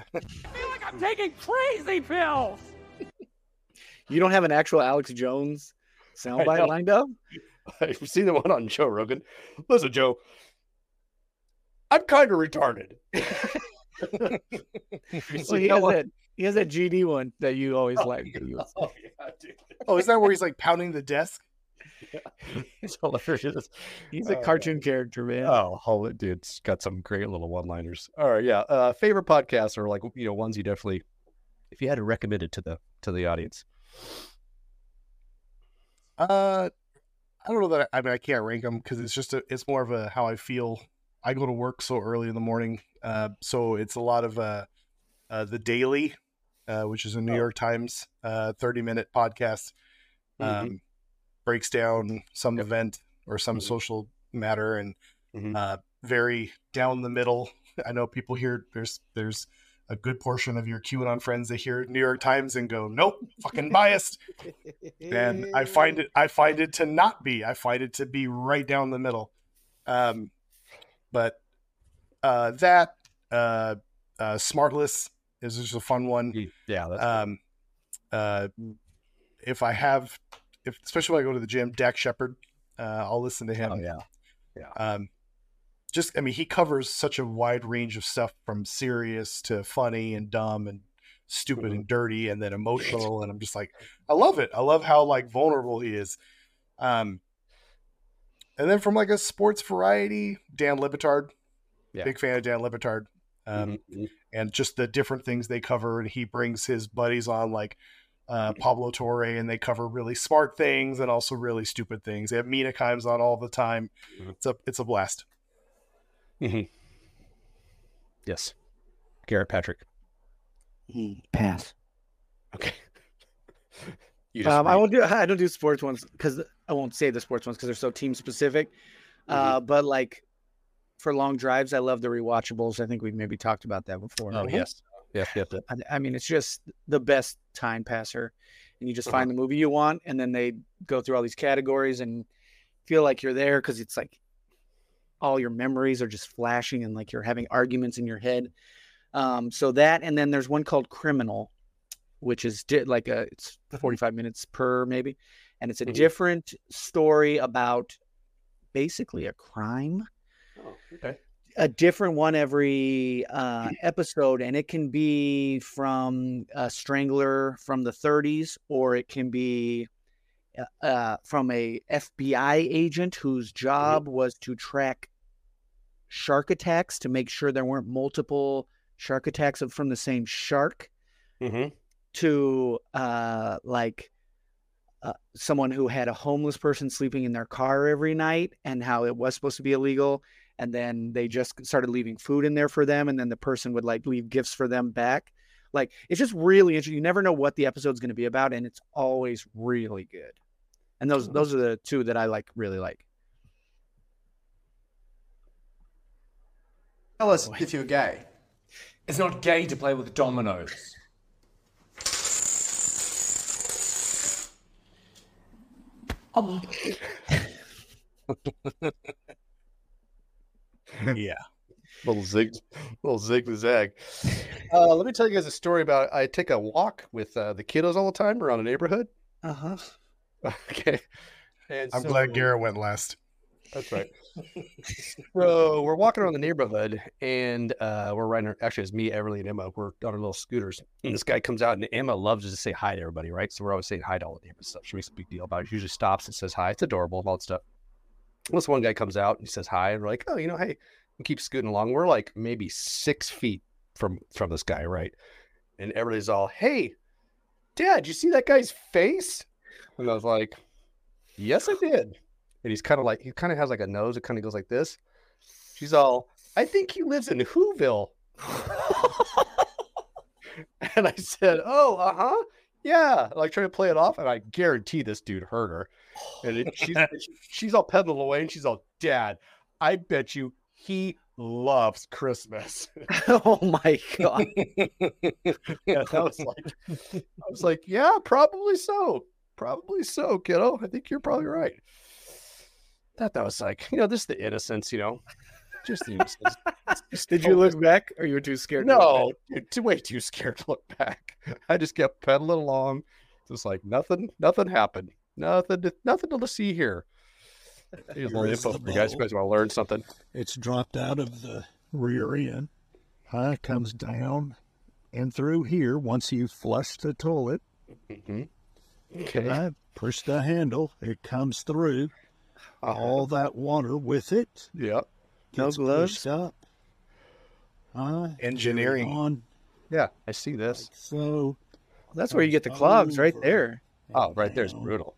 I'm taking crazy pills. You don't have an actual Alex Jones soundbite know. lined up? I've seen the one on Joe Rogan. Listen, Joe, I'm kind of retarded. Well, You he has that. He has that GD one that you always like. that you- Oh, yeah, oh, is that where he's like pounding the desk? It's hilarious. He's a Oh, cartoon character, man. Oh, oh, it- dude, it's got some great little one-liners. All right, yeah. Uh, favorite podcasts are like you know ones you definitely, if you had to recommend it to the to the audience. Uh, I don't know that I, I mean I can't rank them because it's just a it's more of a how I feel. I go to work so early in the morning, uh, so it's a lot of uh, uh the Daily, uh, which is a New Oh. York Times uh thirty minute podcast, um, breaks down some Yep. event or some Mhm. social matter and Mhm. uh very down the middle. I know people here. There's there's a good portion of your QAnon friends that hear New York Times and go, nope, fucking biased and I find it I find it to not be. I find it to be right down the middle. Um, but uh, that uh, uh, Smartless is just a fun one. Yeah, that's Um, uh, if I have, if especially when I go to the gym, Dax Shepard, uh, I'll listen to him. oh yeah. Um, just I mean, he covers such a wide range of stuff from serious to funny and dumb and stupid and dirty and then emotional and I'm just like I love it. I love how like vulnerable he is. Um and then from like a sports variety, Dan Le Batard. Yeah. Big fan of Dan Le Batard. Um Mhm. and just the different things they cover and he brings his buddies on like uh, Pablo Torre and they cover really smart things and also really stupid things. They have Mina Kimes on all the time. Mhm. It's a it's a blast. Mhm. Yes, Garrett Patrick. Pass. Okay. Um, I won't do. I don't do sports ones because I won't say the sports ones because they're so team specific. Uh, but like for long drives, I love the rewatchables. I think we've maybe talked about that before. Oh yes, yes, yes. yes. I, I mean, it's just the best time passer, and you just Uh-huh. find the movie you want, and then they go through all these categories and feel like you're there because it's like all your memories are just flashing and like you're having arguments in your head. Um, so that, and then there's one called Criminal, which is di- like a it's 45 minutes per maybe, and it's a Mhm. different story about basically a crime Oh, okay. a different one every uh, episode, and it can be from a strangler from the 30s, or it can be uh, uh, from a FBI agent whose job was to track shark attacks to make sure there weren't multiple shark attacks from the same shark Mm-hmm. To uh, like uh, someone who had a homeless person sleeping in their car every night and how it was supposed to be illegal and then they just started leaving food in there for them and then the person would like leave gifts for them back. Like it's just really interesting you never know what the episode's going to be about and it's always really good. And those those are the two that i like really like. Tell us if you're gay. It's not gay to play with dominoes. Yeah. little zig, little zig zag. Uh, let me tell you guys a story about. I take a walk with uh, the kiddos all the time around the neighborhood. uh-huh Okay, and I'm so- glad Garrett went last. That's right. so we're walking around the neighborhood, and uh, we're riding. our- Actually, it's me, Everly, and Emma. We're on our little scooters, and this guy comes out, and Emma loves to say hi to everybody, right? So we're always saying hi to all the neighbors. Stuff. She makes a big deal about it. She usually stops and says hi. It's adorable, all that stuff. This one guy comes out and he says hi, and we're like, oh, you know, hey, keep scooting along. We're like maybe six feet from from this guy, right? And everybody's all, hey, Dad, you see that guy's face? And I was like, yes, I did. And he's kind of like, he kind of has like a nose that kind of goes like this. She's all, I think he lives in Whoville. and I said, oh, uh huh. Yeah. Like trying to play it off. And I guarantee this dude heard her. And it, she's, she's all peddling away and she's all, Dad, I bet you he loves Christmas. oh my god yeah, that was like, I was like, yeah, probably so, probably so, kiddo. I think you're probably right. That that was like, you know, this is the innocence, you know, just the innocence. Just did you look back or you were too scared to look No, dude, too, way too scared to look back. I just kept pedaling along, just like nothing, nothing happened, nothing, to, nothing to see here. Here's more info for you guys. You guys want to learn something? It's dropped out of the rear end, huh? Comes down and through here. Once you flush the toilet, hmm Okay. I push the handle. It comes through. All that water with it Yeah. No gloves? up. Huh? Engineering. on Yeah. I see this. like so, that's where you get the clogs right there Oh, right there's down brutal.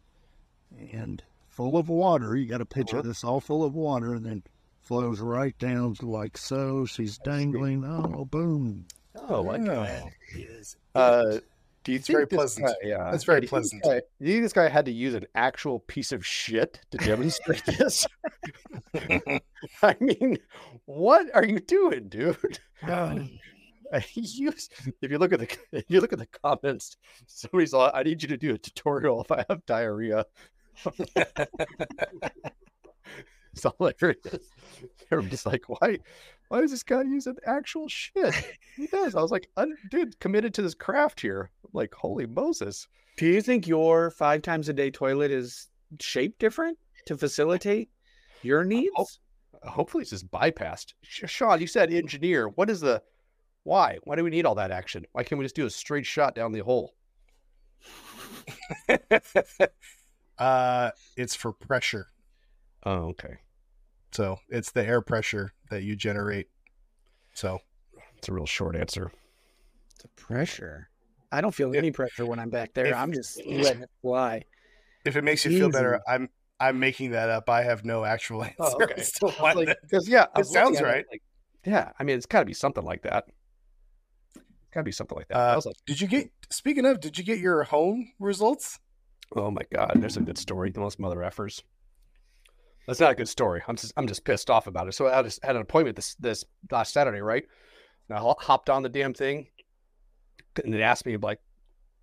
and full of water. You got to picture Uh-huh. this all full of water, and then flows right down like so. She's dangling. Oh, boom! Oh, I Oh. Is Uh, do you It's think very this pleasant. guy- yeah, That's very do you think this pleasant. guy- do you think this guy had to use an actual piece of shit to demonstrate this? I mean, what are you doing, dude? You, if you look at the if you look at the comments, somebody's like, "I need you to do a tutorial if I have diarrhea." it's hilarious. Everybody's like, "Why? Why does this guy using actual shit?" He does. I was like, "Un- "Dude, committed to this craft here." I'm like, holy Moses! do you think your five times a day toilet is shaped different to facilitate your needs Hopefully, it's just bypassed. Sh- Sean, you said engineer. What is the why? Why do we need all that action? Why can't we just do a straight shot down the hole? uh, it's for pressure. Oh, okay. So it's the air pressure that you generate. So It's a real short answer. the pressure i don't feel any pressure when i'm back there if- i'm just letting it fly if it makes you feel better, I'm I'm making that up. I have no actual answer. Oh, okay. as to I was why like, because yeah, it sounds at right. like, yeah, I mean, it's got to be something like that. Got to be something like that. I Uh, was like, did you get? Speaking of, did you get your Hone results? oh my god, there's a good story. The most mother effers. That's not a good story. I'm just I'm just pissed off about it. So I just had an appointment this this last Saturday, right? And I hopped on the damn thing, and it asked me like,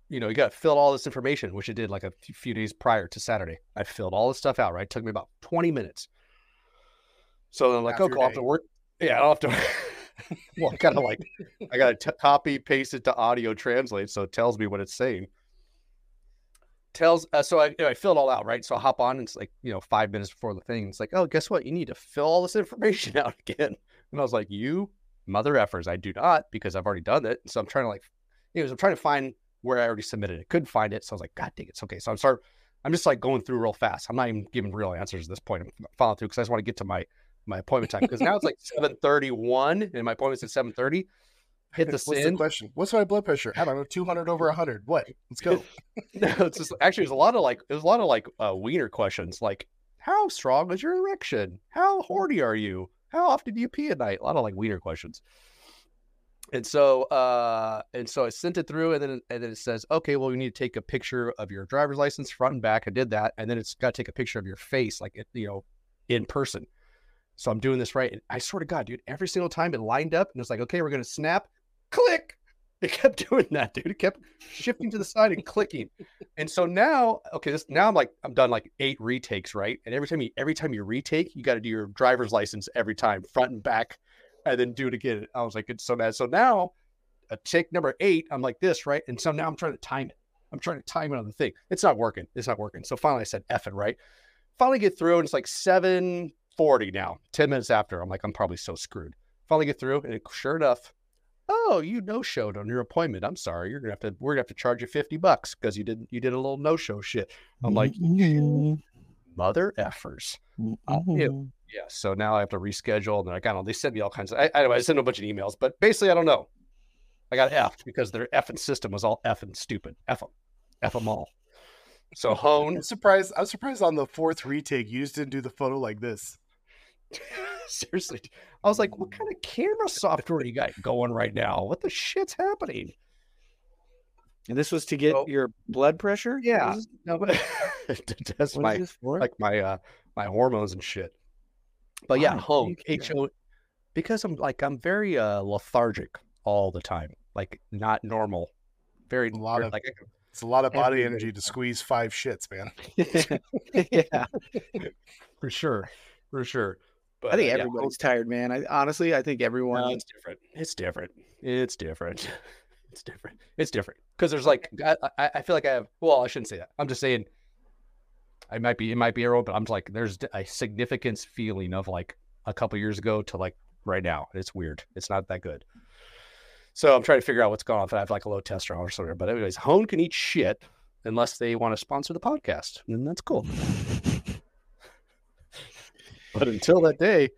you know, you got to fill all this information, which I did like a few- days prior to Saturday. I filled all this stuff out. Right, took me about 20 minutes. So then I'm like, oh, your cool, I have to work. Yeah, I don't have to. well, kind of like I got to copy paste it to audio translate, so it tells me what it's saying. Tells uh, so I, you know, I fill it all out right? So i hop on and it's like you know five minutes before the thing it's like oh guess what? You need to fill all this information out again. And i was like you mother effers i do not because i've already done it. So i'm trying to like anyways i'm trying to find where i already submitted it couldn't find it so i was like god dang it's okay so i'm start i'm just like going through real fast i'm not even giving real answers at this point i'm following through because i just want to get to my my appointment time because now it's like 7.31 and my appointment's at 7.30 hit the What's the question? What's my blood pressure? I don't know, 200 over 100. What? Let's go. no, it's just actually there's a lot of like there's a lot of like uh, wiener questions like how strong is your erection? How horny are you? How often do you pee at night? A lot of like wiener questions. And so uh and so I sent it through and then and then it says, okay, well, you need to take a picture of your driver's license front and back. I did that, and then it's got to take a picture of your face, like it, you know, in person. So I'm doing this right. And I swear to God, dude, every single time it lined up and it's like, okay, we're gonna snap, click. It kept doing that, dude. It kept shifting to the side and clicking. And so now, okay, this now I'm like, I'm done like eight retakes, right? And every time you every time you retake, you got to do your driver's license every time, front and back, and then do it again. I was like, it's so bad. So now, a take number eight, I'm like this, right? And so now I'm trying to time it. I'm trying to time it on the thing. It's not working. It's not working. So finally, I said, "F it," right? Finally, get through, and it's like seven forty now. Ten minutes after, I'm like, I'm probably so screwed. Finally, get through, and it, sure enough, oh, you no showed on your appointment. I'm sorry. You're gonna have to. We're gonna have to charge you fifty bucks because you didn't you did a little no show shit. I'm like, mother effers. Uh, ew. Yeah. So now I have to reschedule. And I got all they sent me all kinds of. I, anyway, I sent a bunch of emails, but basically, I don't know. I got effed because their effing system was all effing stupid. F them, F them all. So hone. I'm surprised. I'm surprised on the fourth retake, you just didn't do the photo like this. Seriously, I was like, "What kind of camera software you got going right now? What the shit's happening?" And this was to get So- your blood pressure. Yeah, What is- no, but to test what my is this for? like my uh my hormones and shit. But yeah, Why? home H O because I'm like I'm very uh lethargic all the time, like not normal. Very A lot very- of- like It's a lot of body Every energy to squeeze five shits, man. yeah, for sure, for sure. But I think uh, yeah, everybody's tired, man. I honestly, I think everyone. No, it's different. It's different. It's different. It's different. It's different because there's like I, I feel like I have. Well, I shouldn't say that. I'm just saying. I might be. It might be everyone, but I'm just like there's a significance feeling of like a couple years ago to like right now. It's weird. It's not that good. So I'm trying to figure out what's going on. If I have like a low testosterone or something. But anyways, Hone can eat shit unless they want to sponsor the podcast, and that's cool. But until that day,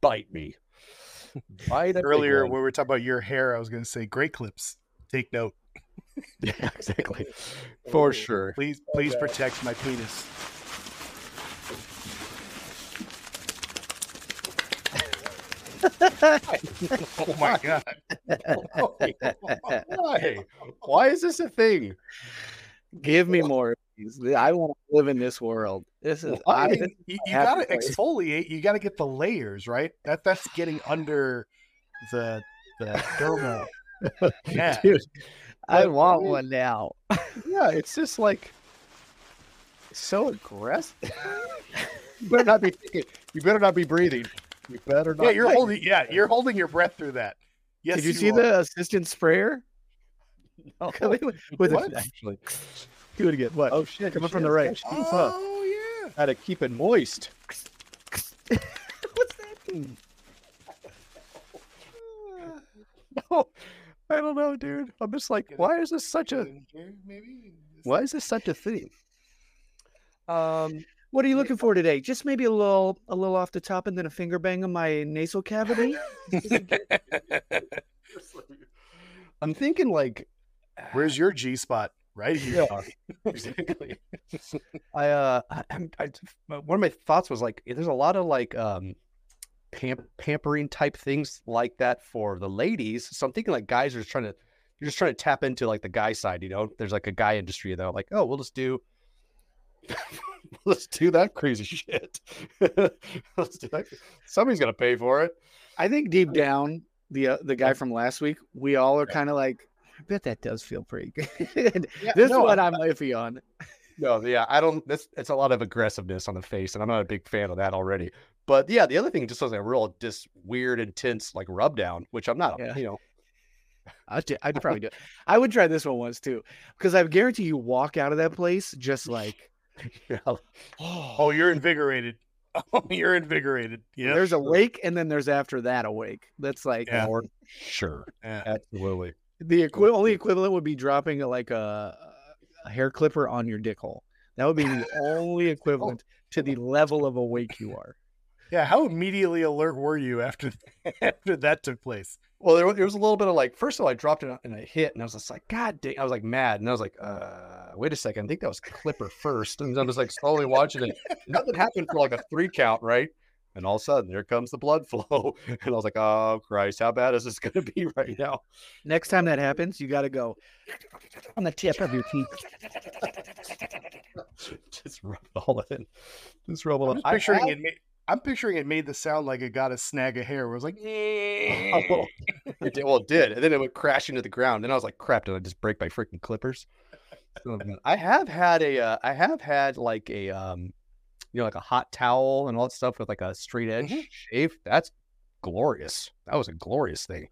bite me. Bite Earlier, when we were talking about your hair, I was going to say great clips. Take note. Yeah, exactly. For sure. Please, please protect my penis. oh my god! Why? Why is this a thing? Give me more. of these. I want to live in this world. This is. I I, mean, you, you gotta place. exfoliate. You gotta get the layers right. That that's getting under the the dermal. Yeah, Dude, I But- want one now. yeah, it's just like so aggressive. you better not be thinking. You better not be breathing. You better not. yeah. You're holding. Yeah, you're holding your breath through that. Yes. Did you, see are. the assistant sprayer? No. with with What? it, actually. do it again. What? Oh shit! Coming shit, from the right. Oh yeah. How to keep it moist. What's that? No, I don't know, dude. I'm just like, why is this such a maybe. why is this such a thing? Um, What are you looking for today? Just maybe a little, a little off the top, and then a finger bang on my nasal cavity. I'm thinking like, Where's your G spot? Right here. yeah, exactly. I uh, I, I'm- one of my thoughts was like, there's a lot of like um, pamp- pampering type things like that for the ladies. So I'm thinking like guys are just trying to, you're just trying to tap into like the guy side. You know, there's like a guy industry though. Like, oh, we'll just do. Let's do that crazy shit. Let's do that. Somebody's gonna pay for it. I think deep down, the uh, the guy from last week, we all are kind of like, I bet that does feel pretty good. this no, is what I'm iffy on. No, yeah, I don't. This it's a lot of aggressiveness on the face, and I'm not a big fan of that already. But yeah, the other thing just was a real just weird, intense like rub down, which I'm not. Yeah. You know, I'd, I'd probably do it. I would try this one once too, because I guarantee you walk out of that place just like, Yeah. Oh, oh, you're invigorated. Oh, you're invigorated. Yeah. there's a wake and then there's after that a wake. That's like Yeah. Or sure. Yeah. Absolutely. The equi- only equivalent would be dropping a, like a, a hair clipper on your dick hole. That would be the only equivalent to the level of awake you are. Yeah. How immediately alert were you after after that took place? Well, there, there was a little bit of like, first of all, I dropped it and I hit, and I was just like, God dang, I was like mad, and I was like, uh, wait a second, I think that was Clipper first, and I was like slowly watching it. Nothing happened for like a three count, right? And all of a sudden, there comes the blood flow, and I was like, oh Christ, how bad is this going to be right now? Next time that happens, you got to go on the tip of your teeth. just rub it all in, just rub it I'm all. just I picturing have- it. Ma- I'm picturing it made the sound like it got a snag of hair. Where it was like, Oh, it did, well, it did, and then it went crashing to the ground. And I was like, "Crap! Did I just break my freaking clippers?" I have had a, uh, I have had like a, um, you know, like a hot towel and all that stuff with like a straight edge Mhm. shave. That's glorious. That was a glorious thing.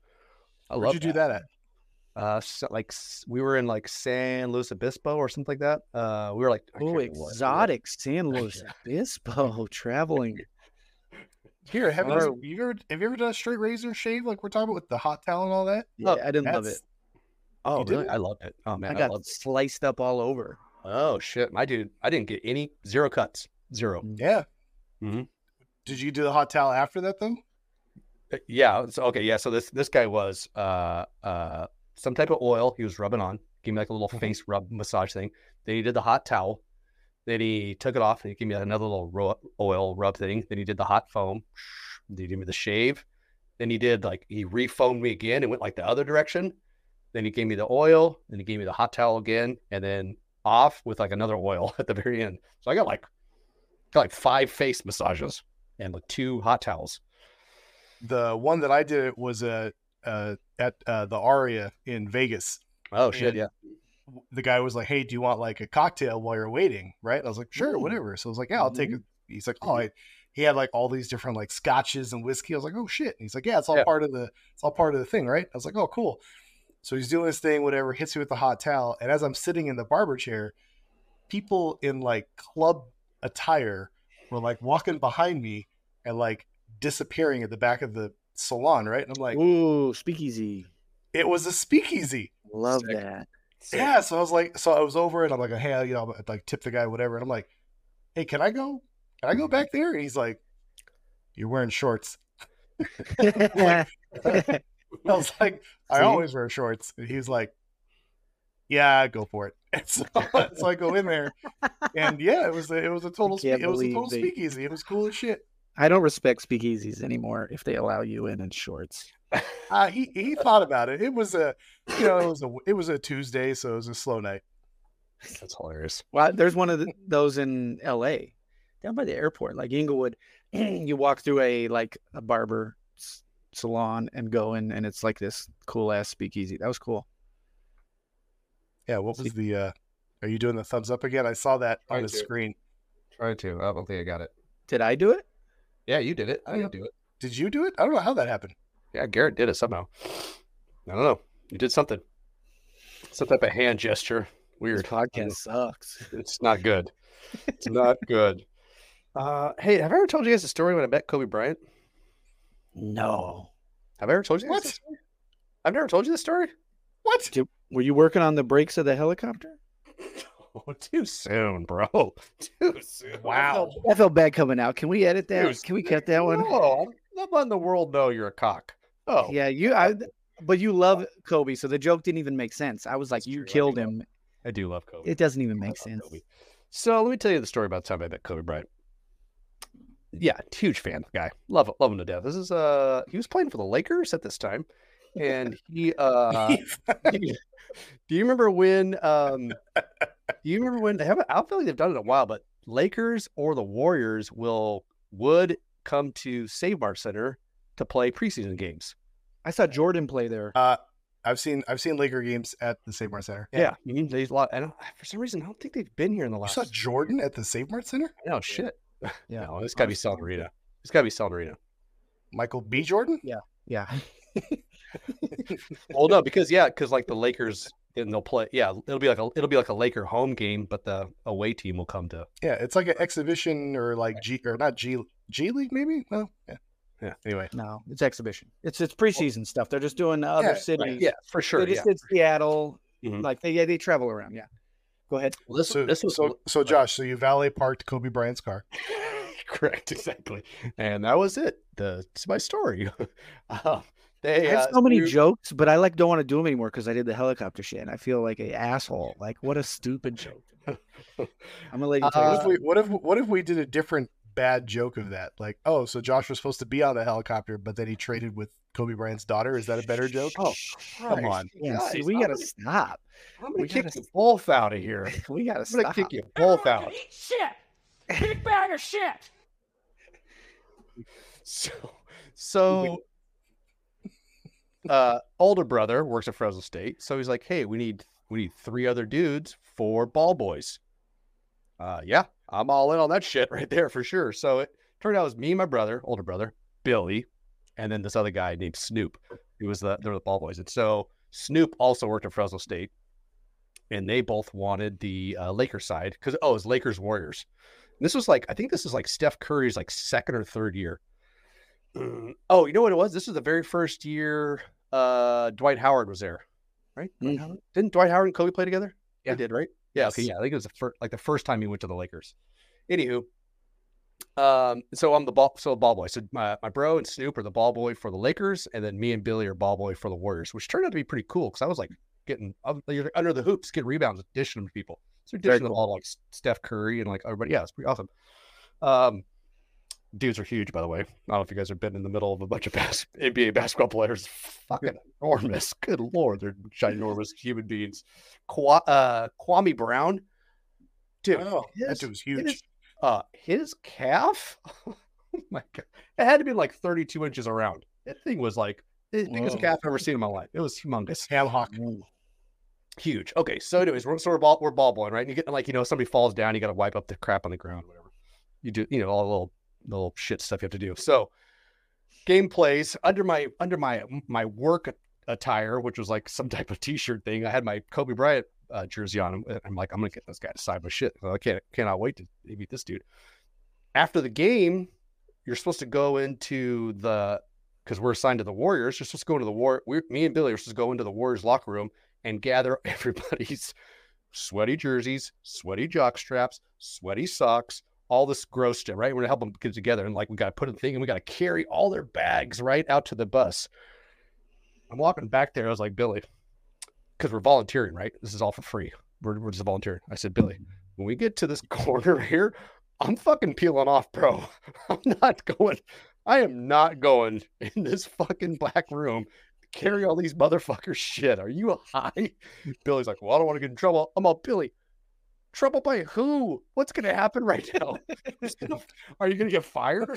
I where'd you do that at? Uh, so, like we were in like San Luis Obispo or something like that. Uh, we were like, Oh, remember what we were at. exotic San Luis Obispo traveling. Here, have you, ever, you ever have you ever done a straight razor shave like we're talking about with the hot towel and all that? Yeah, I didn't love it. Oh, really? I loved it. Oh man, I I, got loved it. sliced up all over. Oh shit, my dude, I didn't get any zero cuts, zero. Yeah. Mhm. Did you do the hot towel after that though? Uh, Yeah. So okay. Yeah. So this this guy was uh uh some type of oil he was rubbing on. Gave me like a little face rub massage thing. Then he did the hot towel. Then he took it off and he gave me another little ro- oil rub thing. Then he did the hot foam. Then he gave me the shave. Then he did like he refoamed me again and went like the other direction. Then he gave me the oil. Then he gave me the hot towel again, and then off with like another oil at the very end. So I got like got like five face massages and like two hot towels. The one that I did it was uh, uh, at uh, the Aria in Vegas. Oh shit! And Yeah. The guy was like, "Hey, do you want like a cocktail while you're waiting?" Right? I was like, "Sure, Ooh. whatever." So I was like, "Yeah, I'll take it." He's like, "Oh," I, he had like all these different like scotches and whiskey. I was like, "Oh shit!" And he's like, "Yeah, it's all Yeah. part of the it's all part of the thing, right?" I was like, "Oh, cool." So he's doing this thing, whatever, hits me with the hot towel, and as I'm sitting in the barber chair, people in like club attire were like walking behind me and like disappearing at the back of the salon, right? And I'm like, Ooh, speakeasy. it was a speakeasy. Love Sick. that. Yeah, so I was like, so I was over and I'm like, hey, you know, I'd like tip the guy, whatever. And I'm like, hey, can I go? Can I go back there? And he's like, you're wearing shorts. I was like, I See? always wear shorts. And he's like, yeah, go for it. And so, so I go in there, and yeah, it was a, it was a total spe- it was a total they- speakeasy. It was cool as shit. I don't respect speakeasies anymore if they allow you in in shorts. Uh, he he thought about it. It was a you know it was a it was a Tuesday, so it was a slow night. That's hilarious. Well, there's one of the, those in L.A. down by the airport, like Inglewood. you walk through a like a barber s- salon and go in, and it's like this cool ass speakeasy. That was cool. Yeah, what was the? uh Are you doing the thumbs up again? I saw that on the to. screen. Try to. I don't think I got it. Did I do it? Yeah, you did it. I didn't do it. Did you do it? I don't know how that happened. Yeah, Garrett did it somehow. I don't know. You did something. Some type of hand gesture. Weird. This podcast sucks. It's not good. It's not good. Uh, hey, have I ever told you guys the story when I met Kobe Bryant? No. Have I ever told you guys What? this story? I've never told you this story. What? Did- were you working on the brakes of the helicopter? Oh, too soon, bro. Too soon. Wow. I felt bad coming out. Can we edit that? Dude, Can we cut that one? No, I'm not letting the world know you're a cock. Oh, Yeah, you. I. But you love Kobe, so the joke didn't even make sense. I was like, That's you true, killed do. him. I do love Kobe. It doesn't even make sense. Kobe. So let me tell you the story about the time I met Kobe Bryant. Yeah, huge fan guy. Love love him to death. This is uh he was playing for the Lakers at this time. And he uh do you remember when um do you remember when they haven't I don't feel like they've done it in a while, but Lakers or the Warriors will would come to Save Mart Center to play preseason games. I saw Jordan play there. uh, I've seen I've seen Laker games at the Save Mart Center. Yeah, you mean there's a lot. And for some reason, I don't think they've been here in the You last. saw Jordan at the Save Mart Center? No shit. Yeah. no, it's got to be Cellarita. It's got to be Cellarita. Michael B. Jordan? Yeah, yeah. well, no, because yeah, because like the Lakers and they'll play. Yeah, it'll be like a it'll be like a Laker home game, but the away team will come to. Yeah, it's like an exhibition or like G or not G G League maybe. Well, yeah. Yeah. Anyway, No, it's exhibition. It's it's preseason stuff. They're just doing other Yeah, cities. yeah, for sure. They Yeah. just did Seattle. Mhm. Like they yeah, they travel around. Yeah. Go ahead. Well, this So this was so so Josh, so you valet parked Kobe Bryant's car. correct exactly, and that was it. The it's my story. um, they I have uh, so many Snoop- jokes, but I like don't want to do them anymore because I did the helicopter shit. And I feel like a asshole. Like what a stupid joke. I'm gonna let you tell What if we what if what if we did a different bad joke of that? Like, oh, so Josh was supposed to be on the helicopter, but then he traded with Kobe Bryant's daughter. Is that a better joke? Oh, come on, Yeah, see, we gotta gonna- stop. I'm gonna we kick gotta- you both out of here. We gotta I'm gonna kick you both out. Shit! Big bag of shit! So, so, uh, older brother works at Fresno State, so he's like, "Hey, we need we need three other dudes for ball boys." Uh, yeah, I'm all in on that shit right there for sure. So it turned out it was me my brother, older brother, Billy, and then this other guy named Snoop. He was the they're the ball boys, and so Snoop also worked at Fresno State, and they both wanted the uh, Lakers side because oh, it was Lakers Warriors. And this was like I think this is like Steph Curry's like second or third year. Oh, you know what it was? This is the very first year uh Dwight Howard was there, right? Dwight Mhm. Howard? Didn't Dwight Howard and Kobe play together? Yeah. They did, right? Yeah. Okay. Yeah. I think it was the first, like the first time he went to the Lakers. Anywho, um, so I'm the ball, so ball boy. So my, my bro and Snoop are the ball boy for the Lakers, and then me and Billy are ball boy for the Warriors, which turned out to be pretty cool because I was like getting under the hoops, getting rebounds, dishing them to people. So Very dishing them all to, like Steph Curry and like everybody. Yeah, it's pretty awesome. Um, dudes are huge, by the way. I don't know if you guys have been in the middle of a bunch of bas- NBA basketball players. Fucking enormous. Good lord, they're ginormous human beings. Kwa- uh, Kwame Brown, dude. Oh, that his- dude was his- huge. uh, his calf. oh my god, it had to be like 32 inches around. That thing was like the biggest calf I've ever seen in my life. It was humongous Ham hock. huge. Okay, so anyways, we're, so we're ball we're ball boying, right? And you get like you know somebody falls down, you got to wipe up the crap on the ground, whatever. You do, you know, all the little the little shit stuff you have to do. So game plays under my under my my work attire, which was like some type of t-shirt thing. I had my Kobe Bryant uh, jersey on. I'm like, I'm gonna get this guy to sign my shit. I can't cannot wait to meet this dude. After the game, you're supposed to go into the because we're assigned to the Warriors. You're supposed to go into the war. We, me and Billy are supposed to go into the Warriors locker room and gather everybody's sweaty jerseys, sweaty jock straps, sweaty socks, all this gross stuff, right? We're gonna help them get together and like we gotta put the thing and we gotta carry all their bags right out to the bus. I'm walking back there. I was like, Billy, because we're volunteering, right? This is all for free. We're, we're just volunteering. I said, Billy, when we get to this corner here, I'm fucking peeling off, bro. I'm not going. I am not going in this fucking black room carry all these motherfuckers shit. Are you a high? Billy's like, well, I don't want to get in trouble. I'm all Billy. Trouble by who? What's going to happen right now? Are you going to get fired?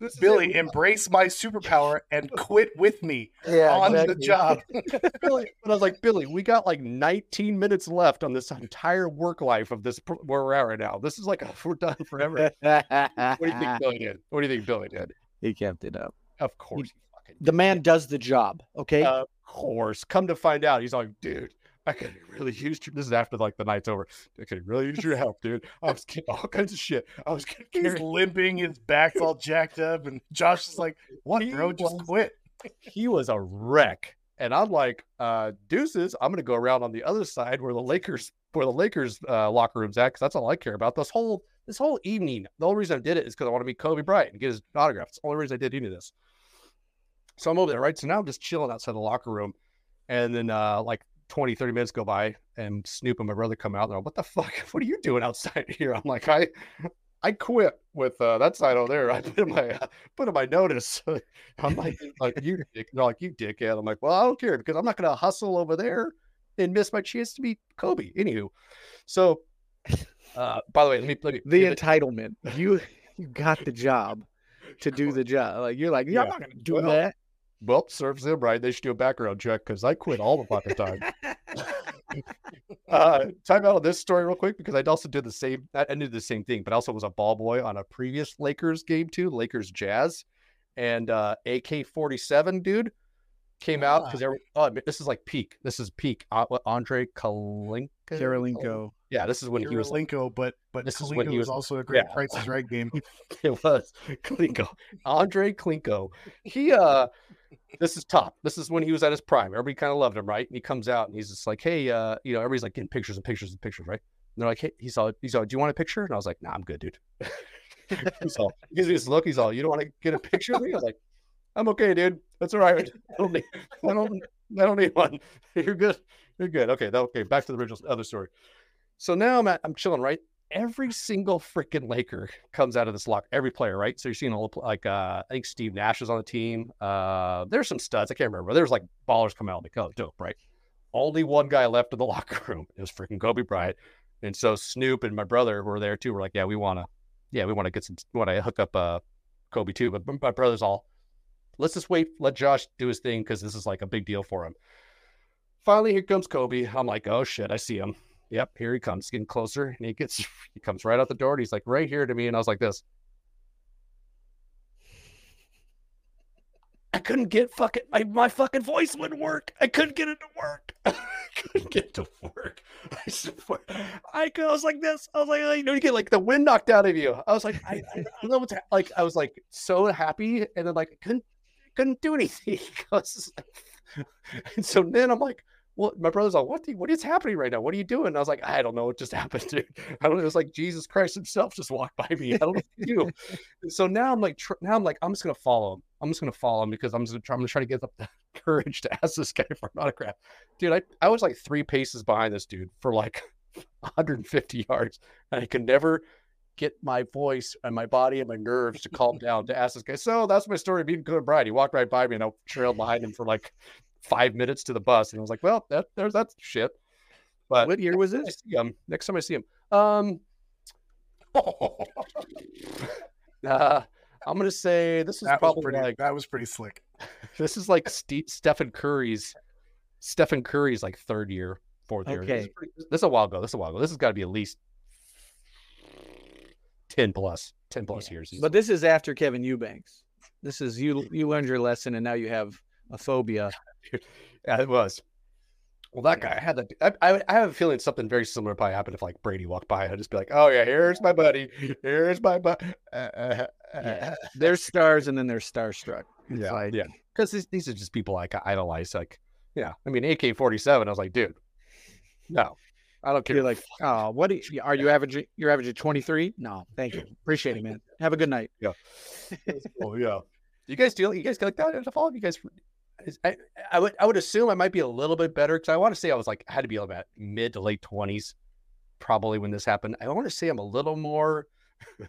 This Billy, it. embrace my superpower and quit with me Yeah, on the job. Billy, but I was like, Billy, we got like 19 minutes left on this entire work life of this where we're at right now. This is like we're done forever. what do you think Billy did? What do you think Billy did? he kept it up. Of course, he fucking The man does the job. Okay. Of course. Come to find out, he's like, dude, I could really use your. This is after like the night's over. I could really use your help, dude. I was getting all kinds of shit. I was getting He's carried. limping, his back's all jacked up, and Josh is like, "What, He bro? Just quit." He was a wreck, and I'm like, uh, deuces. I'm gonna go around on the other side where the Lakers, where the Lakers uh, locker rooms at, because that's all I care about. This whole this whole evening. The only reason I did it is because I want to meet Kobe Bryant and get his autograph. It's the only reason I did any of this. So I'm over there, right? So now I'm just chilling outside the locker room. And then uh like 20, 30 minutes go by and Snoop and my brother come out and they're like, what the fuck? What are you doing outside here? I'm like, I I quit with uh, that side over there. I put in my uh, put in my notice. I'm like, like you dick. They're like, you dickhead. I'm like, well, I don't care because I'm not gonna hustle over there and miss my chance to meet Kobe. Anywho, so uh by the way, let me let me the give it- entitlement. You you got the job to do the job. Like you're like, yeah, I'm not gonna do Well, that. Well, serves them right. They should do a background check because I quit all the fucking time. uh, time out on this story real quick because I also did the same. I I did the same thing, but also was a ball boy on a previous Lakers game too, Lakers Jazz, and uh, AK forty seven dude. came out because oh, this is like peak. This is peak. Uh, Andre Kalinka. Kirilenko. Yeah, this is when he was. like- but but This this is when he was, was- also a great yeah. Price is Right game. it was Klinko. Andre Klinko. He uh this is top. This is when he was at his prime. Everybody kind of loved him, right? And he comes out and he's just like, Hey, uh, you know, everybody's like getting pictures and pictures and pictures, right? And they're like, Hey, he's all he's all, Do you want a picture? And I was like, Nah, I'm good, dude. he's all he gives me this look, he's all, You don't want to get a picture of me? I was like, I'm okay, dude. That's all right. I don't need I don't I don't need one. You're good. You're good. Okay, that, okay, back to the original other story. So now I'm at I'm chilling, right? Every single freaking Laker comes out of this lock. Every player, right? So you're seeing all the like uh, I think Steve Nash was on the team. Uh, there's some studs. I can't remember. There's like ballers come out like, oh, dope, right? Only one guy left in the locker room. It was freaking Kobe Bryant. And so Snoop and my brother were there too. We're like, yeah, we want to, yeah, we want to get some, want to hook up uh, Kobe too. But my brother's all, let's just wait, let Josh do his thing because this is like a big deal for him. Finally, here comes Kobe. I'm like, oh shit, I see him. Yep, here he comes, getting closer, and he gets he comes right out the door, and he's like right here to me, and I was like this. I couldn't get fucking my, my fucking voice wouldn't work. I couldn't get it to work. I couldn't get to work. I swear. I, I was like this. I was like, you know, you get like the wind knocked out of you. I was like, I, I don't know what's hap- like. I was like so happy, and then like I couldn't couldn't do anything. I was like- and so then I'm like, well, my brother's like, what, the, what is happening right now? What are you doing? And I was like, I don't know. What just happened, dude. I don't know. It was like Jesus Christ himself just walked by me. I don't know what to do. So now I'm like, tr- now I'm like, I'm just going to follow him. I'm just going to follow him because I'm just gonna try, I'm going to try to get up the courage to ask this guy for an autograph. Dude, I, I was like three paces behind this dude for like 150 yards. And I could never get my voice and my body and my nerves to calm down to ask this guy. So that's my story of being Kobe Bryant. He walked right by me and I trailed behind him for like five minutes to the bus. And I was like, well, that, there's that's shit. But What year was next this? time I see him, next time I see him, um, uh, I'm gonna say this is That was probably pretty. like that was pretty slick. this is like Ste Stephen Curry's Stephen Curry's like third year, fourth year. This is, Okay. pretty- this is a while ago. This is a while ago. This has got to be at least ten plus, ten plus years. But this is after Kevin Eubanks. This is you. You learned your lesson, and now you have a phobia. Yeah, it was. Well, that guy I had that. I, I, I have a feeling something very similar probably happened if like Brady walked by. I'd just be like, "Oh yeah, here's my buddy. Here's my buddy." Uh, uh, Yeah. There's stars, and then there's starstruck. It's yeah, like- yeah. Because these, these are just people like I idolize. Like, yeah. I mean, AK forty seven. I was like, dude, no, I don't care. You're like, oh, what do you, are you averaging? You're averaging 23? No, thank you. Appreciate it, man. Have a good night. Yeah. oh yeah. You guys do? You guys like that at all? You guys? Is- I, I would I would assume I might be a little bit better because I want to say I was like I had to be about mid to late twenties, probably when this happened. I want to say I'm a little more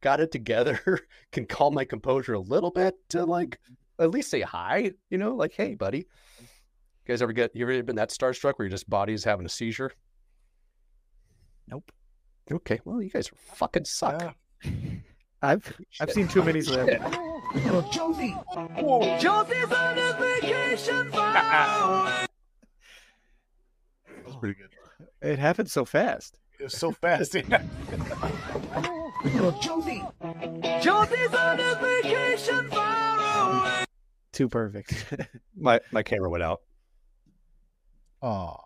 got it together, can calm my composure a little bit to like at least say hi. You know, like hey, buddy. You guys ever get you ever been that starstruck where your just body's having a seizure? Nope. Okay, well you guys fucking suck. I've I've seen too many of them. Josie! That was pretty good. It happened so fast. It was so fast. Yeah. Josie! Too perfect. My my camera went out. Aw.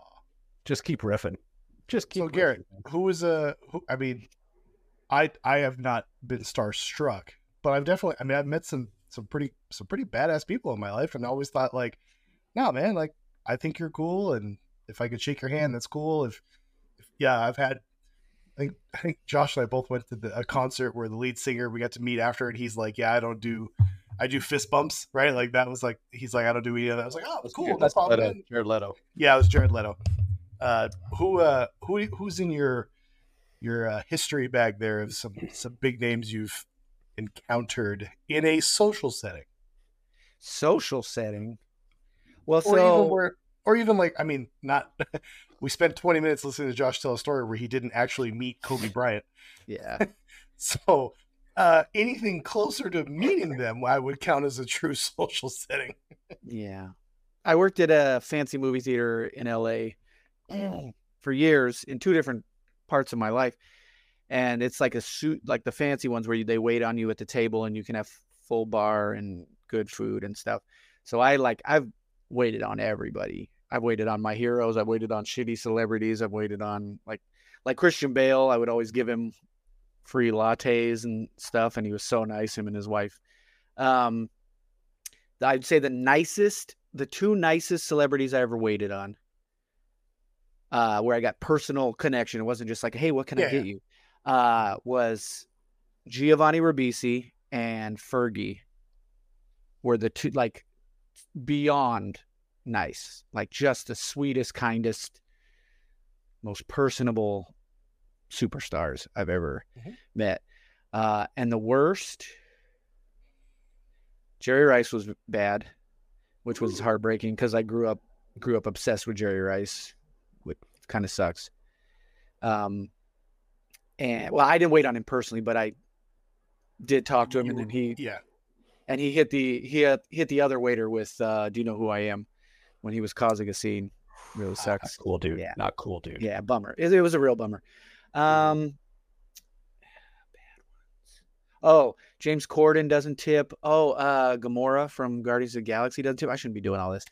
Just keep riffing. Just keep So Garrett, riffing. who was a who? I mean, I I have not been starstruck, but I've definitely. I mean, I've met some some pretty some pretty badass people in my life, and I always thought like, no man, like I think you're cool, and if I could shake your hand, that's cool. If, if yeah, I've had. I think I think Josh and I both went to the, a concert where the lead singer we got to meet after, and he's like, yeah, I don't do. I do fist bumps, right? Like that was like he's like, I don't do any of that. I was like, oh, that's cool, no That's. Leto. Jared Leto. Yeah, it was Jared Leto. Uh, who uh, who who's in your your uh, history bag there of some some big names you've encountered in a social setting, Social setting. Well, or so even where, or even like I mean, not. we spent twenty minutes listening to Josh tell a story where he didn't actually meet Kobe Bryant. yeah, So uh, anything closer to meeting them, I would count as a true social setting. yeah. I worked at a fancy movie theater in LA for years in two different parts of my life, and it's like a suit, like the fancy ones where you, they wait on you at the table and you can have full bar and good food and stuff. So I like I've waited on everybody. I've waited on my heroes. I've waited on shitty celebrities. I've waited on like like Christian Bale. I would always give him free lattes and stuff, and he was so nice. Him and his wife. Um, I'd say the nicest, the two nicest celebrities I ever waited on. Uh, where I got personal connection. It wasn't just like, hey, what can I Yeah, get you? Uh, was Giovanni Ribisi and Fergie were the two like beyond nice, like just the sweetest, kindest, most personable superstars I've ever Mhm. met. Uh, and the worst, Jerry Rice was bad, which was heartbreaking because I grew up grew up obsessed with Jerry Rice, which kind of sucks. Um, and well, I didn't wait on him personally, but I did talk to him, and then he Yeah. and he hit the he hit, hit the other waiter with uh, "Do you know who I am?" when he was causing a scene. Really Not sucks. cool, dude. Yeah. Not cool, dude. Yeah, bummer. It, it was a real bummer. Um, oh, James Corden doesn't tip. Oh, uh, Gamora from Guardians of the Galaxy doesn't tip. I shouldn't be doing all this,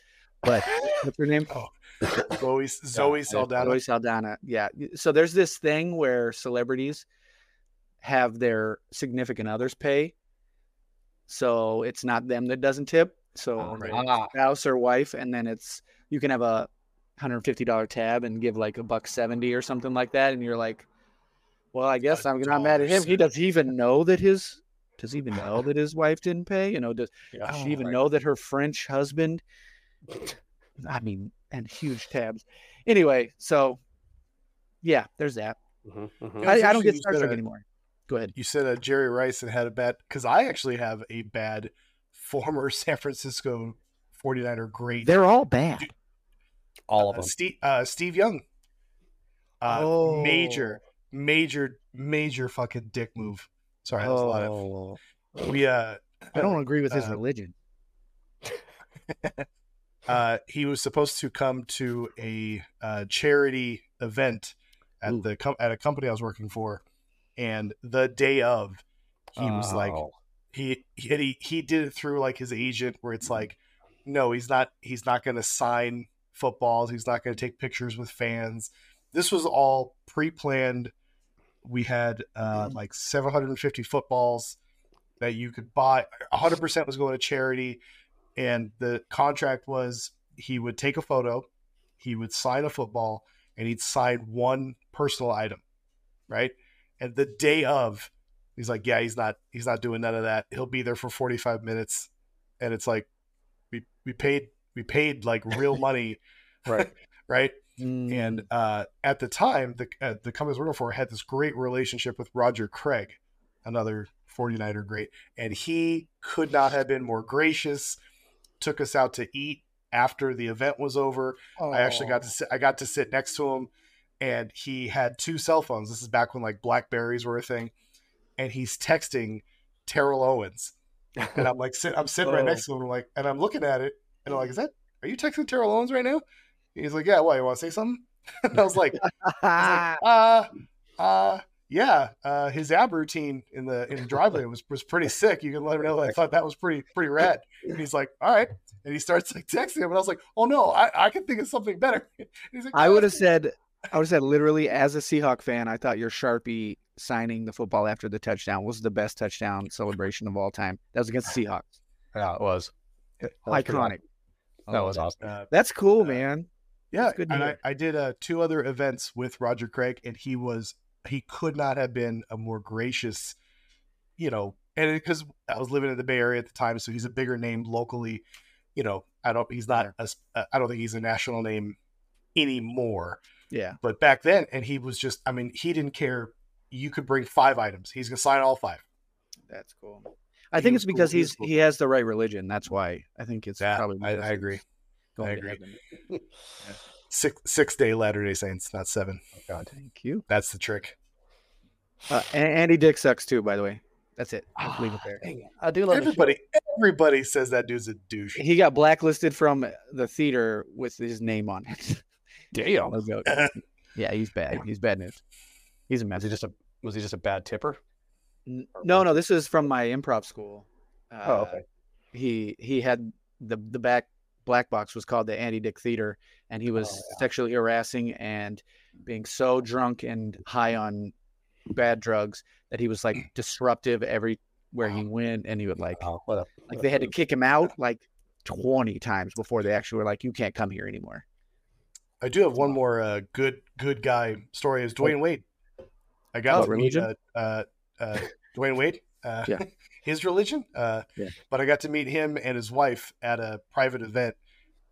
but what's her name? Zoe Zoe Saldana. Zoe Saldana. Yeah. So there's this thing where celebrities have their significant others pay. So it's not them that doesn't tip. So Oh, right. Spouse or wife, and then it's you can have a hundred fifty dollar tab and give like a buck seventy or something like that, and you're like, well, I guess I'm not mad at him. He does he even know that his does he even know that his wife didn't pay? You know, does, Yeah. does she even Right. know that her French husband? I mean, and huge tabs. Anyway, so yeah, there's that. mhm, mhm. Yeah. It's I, I don't get you said starstruck that. anymore. Go ahead. You said uh, Jerry Rice and had a bad because I actually have a bad former San Francisco 49er great. They're all bad. all of uh, them. Steve, uh, Steve Young. Uh, Oh. Major, major, major fucking dick move. Sorry, that was a lot of. Oh, We uh, I don't agree with his uh, religion. uh, he was supposed to come to a uh, charity event at Ooh. the com- at a company I was working for, and the day of, he was like, Oh. he he he, he did it through like his agent, where it's like, no, he's not he's not going to sign footballs, he's not going to take pictures with fans. This was all pre-planned. We had uh, like 750 footballs that you could buy. 100% was going to charity and the contract was he would take a photo, he would sign a football, and he'd sign one personal item, right? And the day of, he's like, "Yeah, he's not, he's not doing none of that. He'll be there for forty five minutes," and it's like, we we paid we paid like real money, Right. right? Mm. And uh, at the time, the uh, the company I working for had this great relationship with Roger Craig, another 49er great, and he could not have been more gracious. Took us out to eat after the event was over. I actually got to sit, I got to sit next to him, and he had two cell phones. This is back when like Blackberries were a thing, and he's texting Terrell Owens, and I'm like, sit, I'm sitting right Oh. next to him, and I'm like, and I'm looking at it, and I'm like, is that are you texting Terrell Owens right now? He's like, yeah. Why you want to say something? And I was like, I was like, uh, uh, yeah. Uh, his ab routine in the in the driveway was was pretty sick. You can let him know that I thought that was pretty pretty rad. And he's like, all right. And he starts like texting him, and I was like, oh no, I, I can think of something better. And he's like, I would have said, I would have said, literally, as a Seahawk fan, I thought your Sharpie signing the football after the touchdown was the best touchdown celebration of all time. That was against the Seahawks. Yeah, it was. That was pretty Iconic. That was awesome. Uh, That's cool, Uh, man. yeah, That's good and I. I did uh, two other events with Roger Craig, and he was he could not have been a more gracious, you know, and because I was living in the Bay Area at the time, so he's a bigger name locally. You know, I don't he's not a, uh, I don't think he's a national name anymore, Yeah. but back then, and he was just I mean he didn't care. You could bring five items, he's gonna sign all five. That's cool. I He think it's because was he's he has the right religion. That's why I think it's Yeah, probably I, I agree. I agree. Six six day Latter Day Saints, not seven. Thank you. That's the trick. Uh, A- Andy Dick sucks too, by the way. That's it. Let's leave it there. I do love. Everybody everybody says that dude's a douche. He got blacklisted from the theater with his name on it. Damn. No. Yeah, he's bad. He's bad news. He's a mess. Was he just a was he just a bad tipper? N- No, no, this is from my improv school. Uh, Oh, okay. He he had the the back Black Box was called the Andy Dick Theater, and he was sexually harassing and being so drunk and high on bad drugs that he was like disruptive everywhere he went, and he would like Oh, a like they had to kick him out like twenty times before they actually were like, "You can't come here anymore." I do have one more uh, good good guy story. Is Dwyane Wade? I got Oh, to meet religion? uh, uh, uh, Dwyane Wade. Uh, Yeah. his religion. Uh, Yeah. But I got to meet him and his wife at a private event,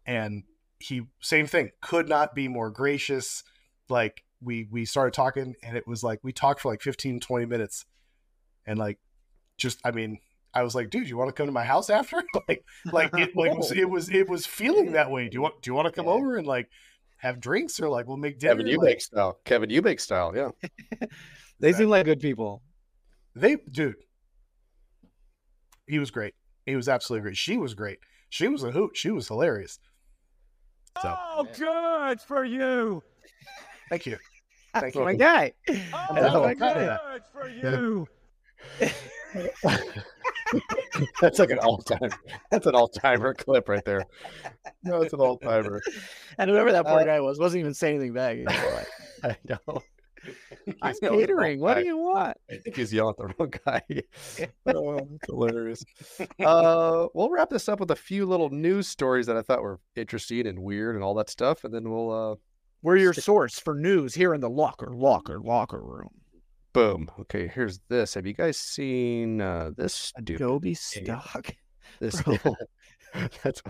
and he same thing. Could not be more gracious. Like we we started talking, and it was like we talked for like 15, 20 minutes, and like just I mean. I was like, dude, you want to come to my house after? like, like it, like was, it was, it was feeling that way. Do you want, do you want to come over and like have drinks or like we'll make dinner? Kevin Like, Eubank style. Kevin Eubank style. Yeah. They seem like good people. They, dude, he was great. He was absolutely great. She was great. She was a hoot. She was hilarious. So Oh, good for you. thank you. Thank you, my guy. Oh, my God. good for you. That's like an all time. That's an all timer clip right there. No, it's an all timer. And whoever that poor Uh, guy was wasn't even saying anything back. He was like, I know. I'm He's yelling at the wrong catering. What do you want? I think he's yelling at the wrong guy. oh, that's hilarious. Uh, we'll wrap this up with a few little news stories that I thought were interesting and weird and all that stuff, and then we'll uh, We're your source for news here in the locker, locker, locker room. boom. Okay, here's this. Have you guys seen uh, this dude? Adobe stock. This that's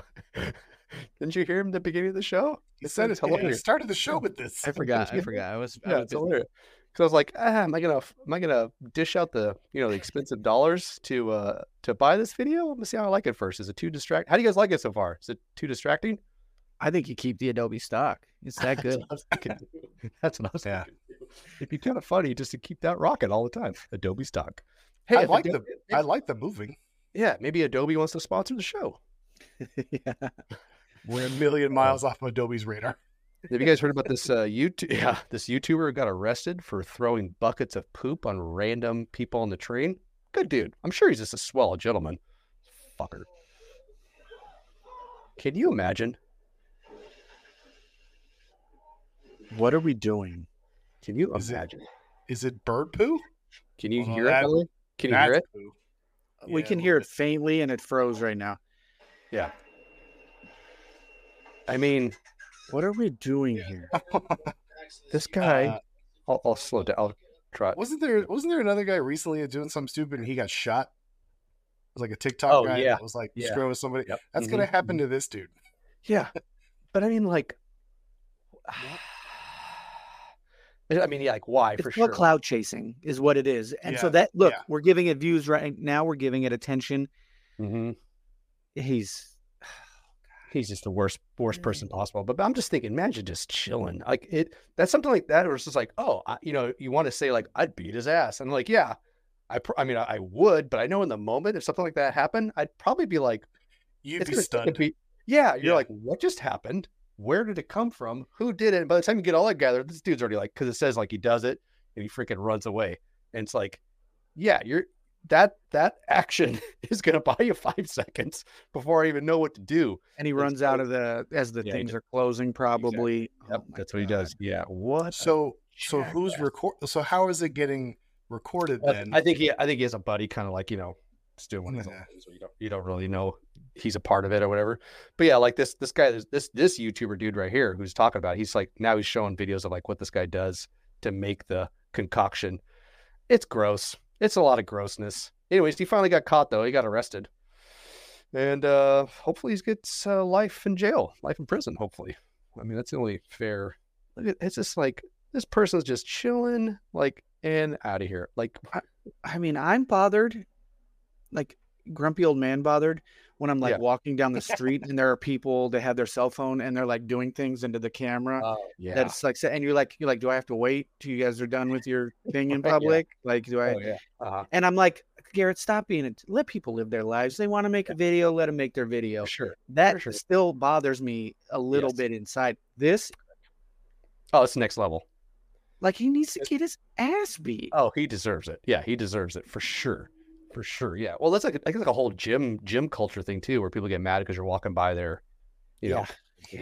didn't you hear him at the beginning of the show? He said it. It's He hilarious. started the show with this. I forgot. I forgot. I was. I Yeah, was it's busy. hilarious. Because I was like, ah, am I gonna am I gonna dish out the you know the expensive dollars to uh to buy this video? Let me see how I like it first. Is it too distract? How do you guys like it so far? Is it too distracting? I think you keep the Adobe stock. It's that good. That's what I was thinking. That's what I was Yeah. It'd be kind of funny just to keep that rocking all the time. Adobe stock. Hey, I like Adobe- the I like the moving. yeah, maybe Adobe wants to sponsor the show. yeah. We're a million miles off of Adobe's radar. Have you guys heard about this uh YouTube yeah, this YouTuber got arrested for throwing buckets of poop on random people on the train? Good dude. I'm sure he's just a swell gentleman. Fucker. Can you imagine? What are we doing? Can you Is it- imagine? Is it bird poo? Can you Well, hear it? that- by the? Can you hear it? Poo. we Yeah, can hear it faintly, and it froze right now. Yeah. I mean, What are we doing here? this guy. Uh, I'll, I'll slow down. I'll try. Wasn't there wasn't there another guy recently doing something stupid and he got shot? It was like a TikTok Oh, guy yeah. that was like Yeah. screwing with somebody. Yep. That's Mhm. gonna happen to this dude. Yeah, but I mean, like, I mean, yeah, like why It's for sure? cloud chasing, is what it is. And so that look, yeah. we're giving it views right now. We're giving it attention. hmm He's He's just the worst, worst person possible. But, but I'm just thinking, imagine just chilling. Like it, that's something like that. or it's just like, oh, I, you know, you want to say like, I'd beat his ass, and like, yeah, I, pr- I mean, I, I would, but I know in the moment, if something like that happened, I'd probably be like, You'd be gonna take a stunned. beat. Yeah, you're Yeah. like, what just happened? Where did it come from? Who did it? And by the time you get all that gathered, this dude's already like, because it says like he does it, and he freaking runs away, and it's like, yeah, you're that that action is gonna buy you five seconds before I even know what to do. and he It's runs out of the as the Yeah, things are closing. Probably. Yep, Oh my that's what he does. Yeah, what? So so who's record so how is it getting recorded then? I think he, I think he has a buddy, kind of like you know, just doing one of his own things you don't, you don't really know he's a part of it or whatever. But yeah, like this, this guy, this, this, this YouTuber dude right here who's talking about, it, he's like now he's showing videos of like what this guy does to make the concoction. It's gross. It's a lot of grossness. Anyways, he finally got caught though. He got arrested, and uh hopefully he gets uh, life in jail, life in prison. Hopefully, I mean that's the only fair. Look at it's just like this person's just chilling, like and out of here. Like I mean, I'm bothered, like grumpy old man bothered, when I'm like Yeah. walking down the street and there are people that have their cell phone and they're like doing things into the camera. Oh, yeah. That's like, and you're like, you're like, do I have to wait till you guys are done with your thing in Yeah. public? Like, do I? oh, yeah. Uh-huh. And I'm like, Garrett, stop being it. Let people live their lives. They want to make a video, let them make their video. For sure. That sure. still bothers me a little Yes. bit inside. This, Oh, it's next level. like, he needs to get his ass beat. Oh, he deserves it. Yeah, he deserves it for sure. For sure. Yeah. Well, that's like I think like a whole gym gym culture thing too, where people get mad because you're walking by there, You know,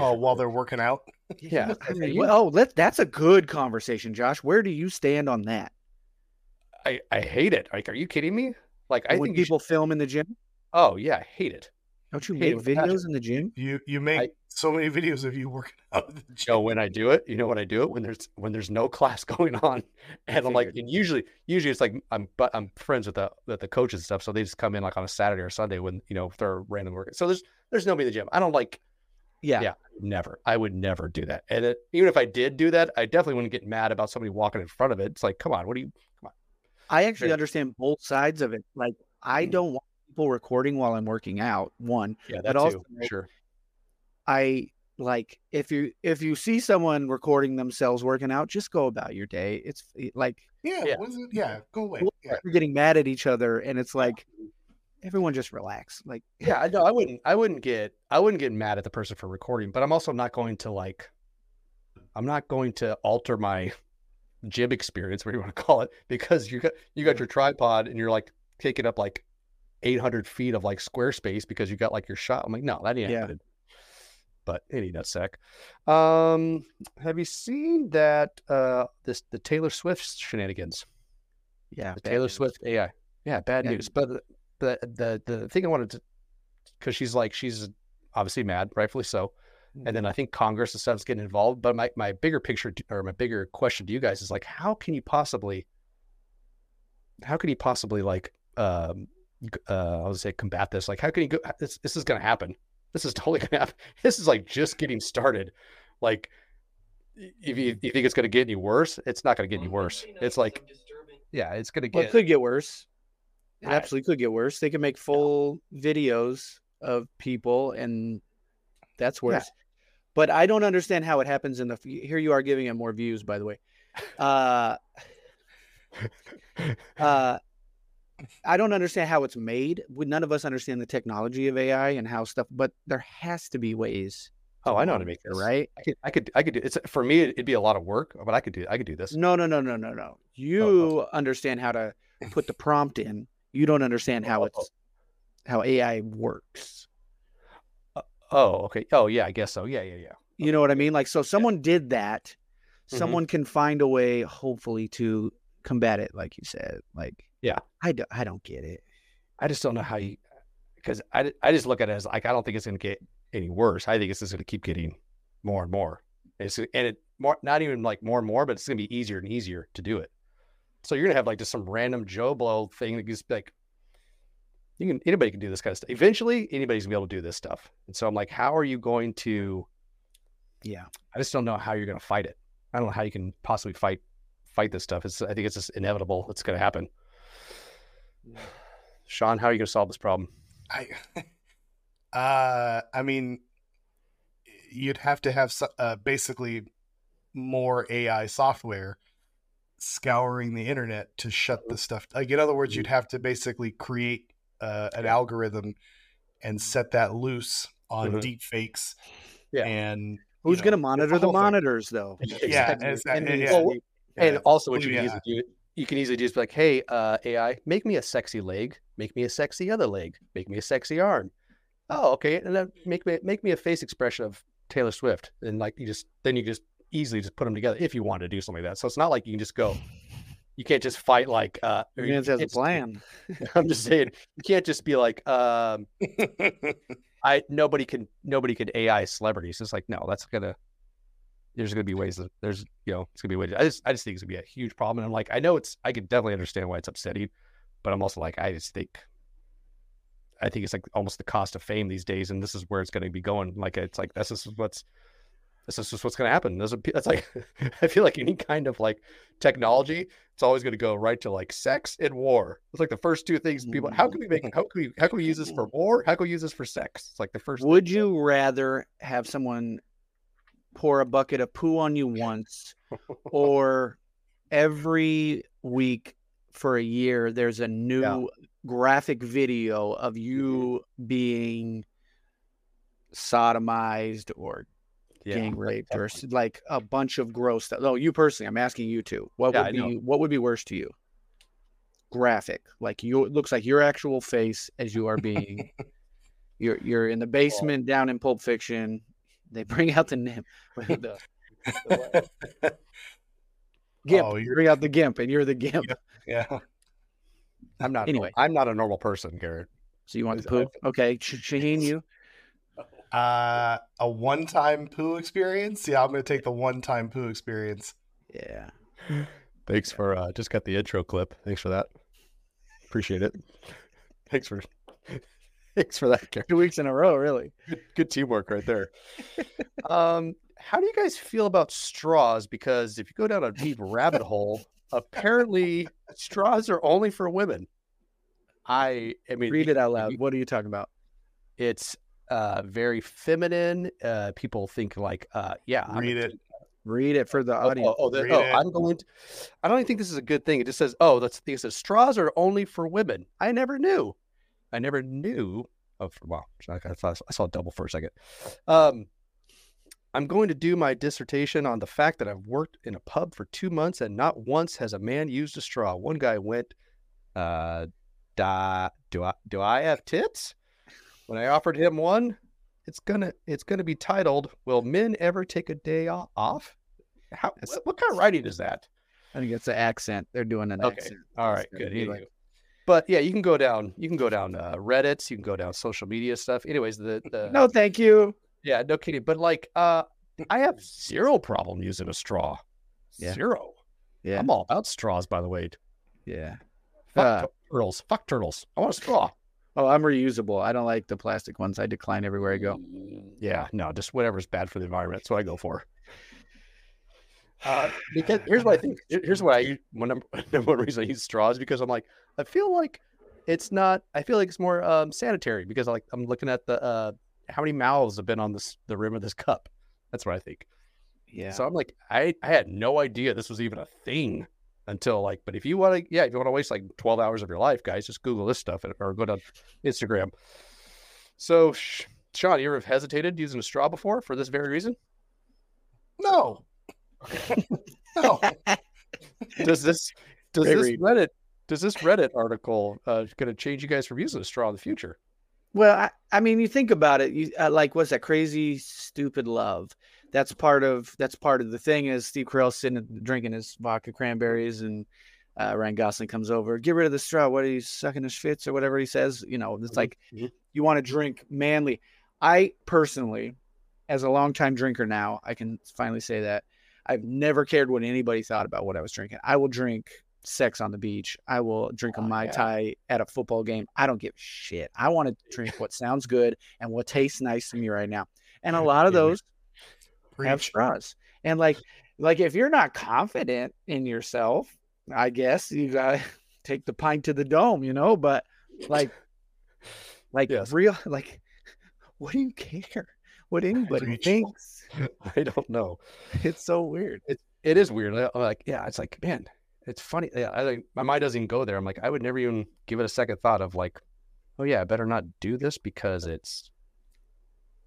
Oh, while they're working out. yeah. I mean, well, oh, let that's a good conversation, Josh. Where do you stand on that? I, I hate it. Like, are you kidding me? Like, I when think you should- people film in the gym, oh yeah, I hate it. Don't you Hate make it with videos in the gym? You you make I- so many videos of you working out. at the You know when I do it, you know when I do it when there's when there's no class going on, and I'm like, and usually usually it's like I'm but I'm friends with the with the coaches and stuff, so they just come in like on a Saturday or Sunday when you know if they're random work. So there's there's nobody in the gym. I don't like Yeah. Yeah. never. I would never do that. And it, even if I did do that, I definitely wouldn't get mad about somebody walking in front of it. It's like, come on, what do you? Come on. I actually understand both sides of it. Like, I Mm. don't want people recording while I'm working out. One, Yeah, But that also, too. Sure. I like if you if you see someone recording themselves working out, just go about your day. It's eh, like Yeah, Yeah. what is it? yeah, go away. Yeah. you're getting mad at each other, and it's like everyone just relax. Like, Yeah, I know. I wouldn't. I wouldn't get. I wouldn't get mad at the person for recording, but I'm also not going to like. I'm not going to alter my gym experience, whatever you want to call it, because you got you got your tripod and you're like taking up like 800 feet of like square space because you got like your shot. I'm like, no, that ain't Yeah. happening. But any nutsack. Um, have you seen that? Uh, this the Taylor Swift shenanigans. yeah, The Taylor news. Swift AI. Yeah, bad Yeah. news. But the the the, thing I wanted to because she's like she's obviously mad, rightfully so. And then I think Congress and stuff is getting involved. But my, my bigger picture or my bigger question to you guys is like, how can you possibly, how can you possibly like, um, uh, I would say combat this? Like, how can you go? This, this is going to happen. This is totally going to happen. This is like just getting started. Like, if you, you think it's going to get any worse, it's not going to get any worse. It's like, yeah, it's going to Well, get. it could get worse. It I- absolutely could get worse. They can make full videos of people, and that's Yeah. worse. But I don't understand how it happens in the. Here you are giving it more views, by the way. Uh, uh, I don't understand how it's made. None of us understand the technology of AI and how stuff. But there has to be ways. oh, I know how to make this. right. I could, I could, I could do. It's for me. It'd be a lot of work, but I could do. I could do this. No, no, no, no, no, no. You understand how to put the prompt in. You don't understand how Oh, it's how AI works. Oh, okay. Oh, yeah. I guess so. Yeah, yeah, yeah. You know what I mean? Like, so someone did that. Mhm. Someone can find a way, hopefully, to combat it, like you said. Like, Yeah. I, do, I don't get it. I just don't know how you, because I, I just look at it as like I don't think it's going to get any worse. I think it's just going to keep getting more and more. It's and it more not even like more and more, but it's going to be easier and easier to do it. So you're going to have like just some random Joe Blow thing that just like you can anybody can do this kind of stuff. Eventually, anybody's gonna be able to do this stuff. And so I'm like, how are you going to? Yeah. I just don't know how you're going to fight it. I don't know how you can possibly fight fight this stuff. It's I think it's just inevitable. It's going to happen. Sean, how are you going to solve this problem? I, uh, I mean, you'd have to have uh, basically more AI software scouring the internet to shut the stuff. Like in other words, you'd have to basically create uh, an algorithm and set that loose on Mhm. deep fakes. Yeah. And Who's know, going to monitor a the whole thing. monitors, though? yeah, Exactly. it's that- And yeah, Well. And also, what Oh, you can yeah. easily do, you can easily just be like, "Hey, uh, AI, make me a sexy leg, make me a sexy other leg, make me a sexy arm." Oh, okay, and then make me make me a face expression of Taylor Swift, and like you just then you just easily just put them together if you want to do something like that. So it's not like you can just go. You can't just fight like. uh you has a plan. I'm just saying you can't just be like, um, I nobody can nobody can AI celebrities. It's like no, that's gonna. There's gonna be ways that there's you know it's gonna be ways. I just I just think it's gonna be a huge problem. And I'm like I know it's I can definitely understand why it's upsetting, but I'm also like I just think. I think it's like almost the cost of fame these days, and this is where it's going to be going. Like it's like this is what's this is just what's going to happen. There's a that's like I feel like any kind of like technology, it's always going to go right to like sex and war. It's like the first two things people. How can we make? How can we? How can we use this for mm. war? How can we use this for sex? It's like the first. Would you rather have someone pour a bucket of poo on you once, or every week for a year there's a new graphic video of you being sodomized or yeah. gang raped or like a bunch of gross stuff. No, you personally, I'm asking you two. What Yeah, would be what would be worse to you? Graphic, like you it looks like your actual face as you are being You're you're in the basement down in Pulp Fiction. They bring out the nim, the, the gimp. Oh, you're- bring out the gimp, and you're the gimp. Yeah. I'm not. Anyway. I'm not a normal person, Garrett. So you want the I- poo? Okay, Sh- Shaheen, you. Uh, a one-time poo experience. Yeah, I'm gonna take the one-time poo experience. Yeah. Thanks for uh, just got the intro clip. Thanks for that. Appreciate it. Thanks for thanks for that. Two weeks in a row, really. Good, good teamwork right there. um, how do you guys feel about straws? Because if you go down a deep rabbit hole, apparently straws are only for women. I, I mean, Read it out loud. What are you talking about? It's uh, very feminine. Uh, people think like, uh, yeah, I'm Read it. Read it for the Oh, audience. oh, oh, the- oh. I'm going to. I don't even think this is a good thing. It just says, oh, that's the thing. it says straws are only for women. I never knew. I never knew. Oh, wow. I, thought I saw a double for a second. Um, I'm going to do my dissertation on the fact that I've worked in a pub for two months and not once has a man used a straw. One guy went, uh, da, do I do I have tits? When I offered him one, it's gonna it's gonna be titled "Will Men Ever Take a Day Off?" How what, what kind of writing is that? I think it's an accent. They're doing an Okay, accent. all right, good. gonna be anywho. like- but yeah, you can go down. You can go down uh, Reddit's. You can go down social media stuff. Anyways, the the no, thank you. yeah, no kidding. But like, uh, I have zero problem using a straw. Yeah. Zero. Yeah. I'm all about straws, by the way. Yeah. Fuck Uh, turtles. Fuck turtles. I want a straw. Oh, I'm reusable. I don't like the plastic ones. I decline everywhere I go. Yeah, no, just whatever's bad for the environment. That's what I go for. Uh, because here's what I think. Here's what I one number, number one reason I use straws because I'm like I feel like it's not. I feel like it's more um, sanitary because like I'm looking at the uh, how many mouths have been on this the rim of this cup. That's what I think. Yeah. So I'm like I I had no idea this was even a thing until like. But if you want to, yeah, if you want to waste like 12 hours of your life, guys, just Google this stuff or go to Instagram. So, Sean, you ever hesitated using a straw before for this very reason? No. No. Does this does this read. Reddit does this Reddit article uh, going to change you guys from using a straw in the future? Well, I, I mean, you think about it. You uh, like what's that crazy, stupid love? That's part of that's part of the thing. Is Steve Carell sitting drinking his vodka cranberries, and uh, Ryan Gosling comes over. Get rid of the straw. What are you sucking his fits or whatever he says? You know, it's like mhm. you want to drink manly. I personally, as a longtime drinker now, I can finally say that I've never cared what anybody thought about what I was drinking. I will drink sex on the beach. I will drink a Oh, mai yeah. tai at a football game. I don't give a shit. I want to drink what sounds good and what tastes nice to me right now. And a lot of those have straws. And like, like if you're not confident in yourself, I guess you gotta take the pint to the dome, you know. But like, like Yes. real, like, what do you care? What anybody Preach. thinks? I don't know. It's so weird. It, It is weird. I- I'm like, yeah, it's like, man, it's funny. Yeah, I like my mind doesn't even go there. I'm like, I would never even give it a second thought of like, oh yeah, I better not do this because it's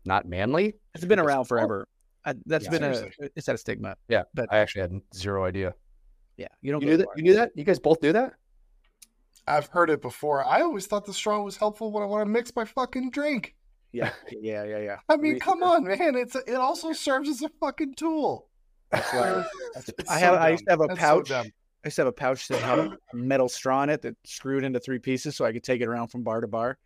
not manly. It's been around forever. I, that's Yeah, been a seriously. it's had a stigma. Yeah, but I actually had zero idea. yeah, you don't You go knew that? You knew that? You guys both knew that? I've heard it before. I always thought the straw was helpful when I want to mix my fucking drink. Yeah, yeah, yeah, yeah. I mean, Re- come on, man. It's a, it also serves as a fucking tool. That's why It's I so have. I used to have a That's pouch. dumb. I used to have a pouch that had a metal straw in it that screwed into three pieces, so I could take it around from bar to bar.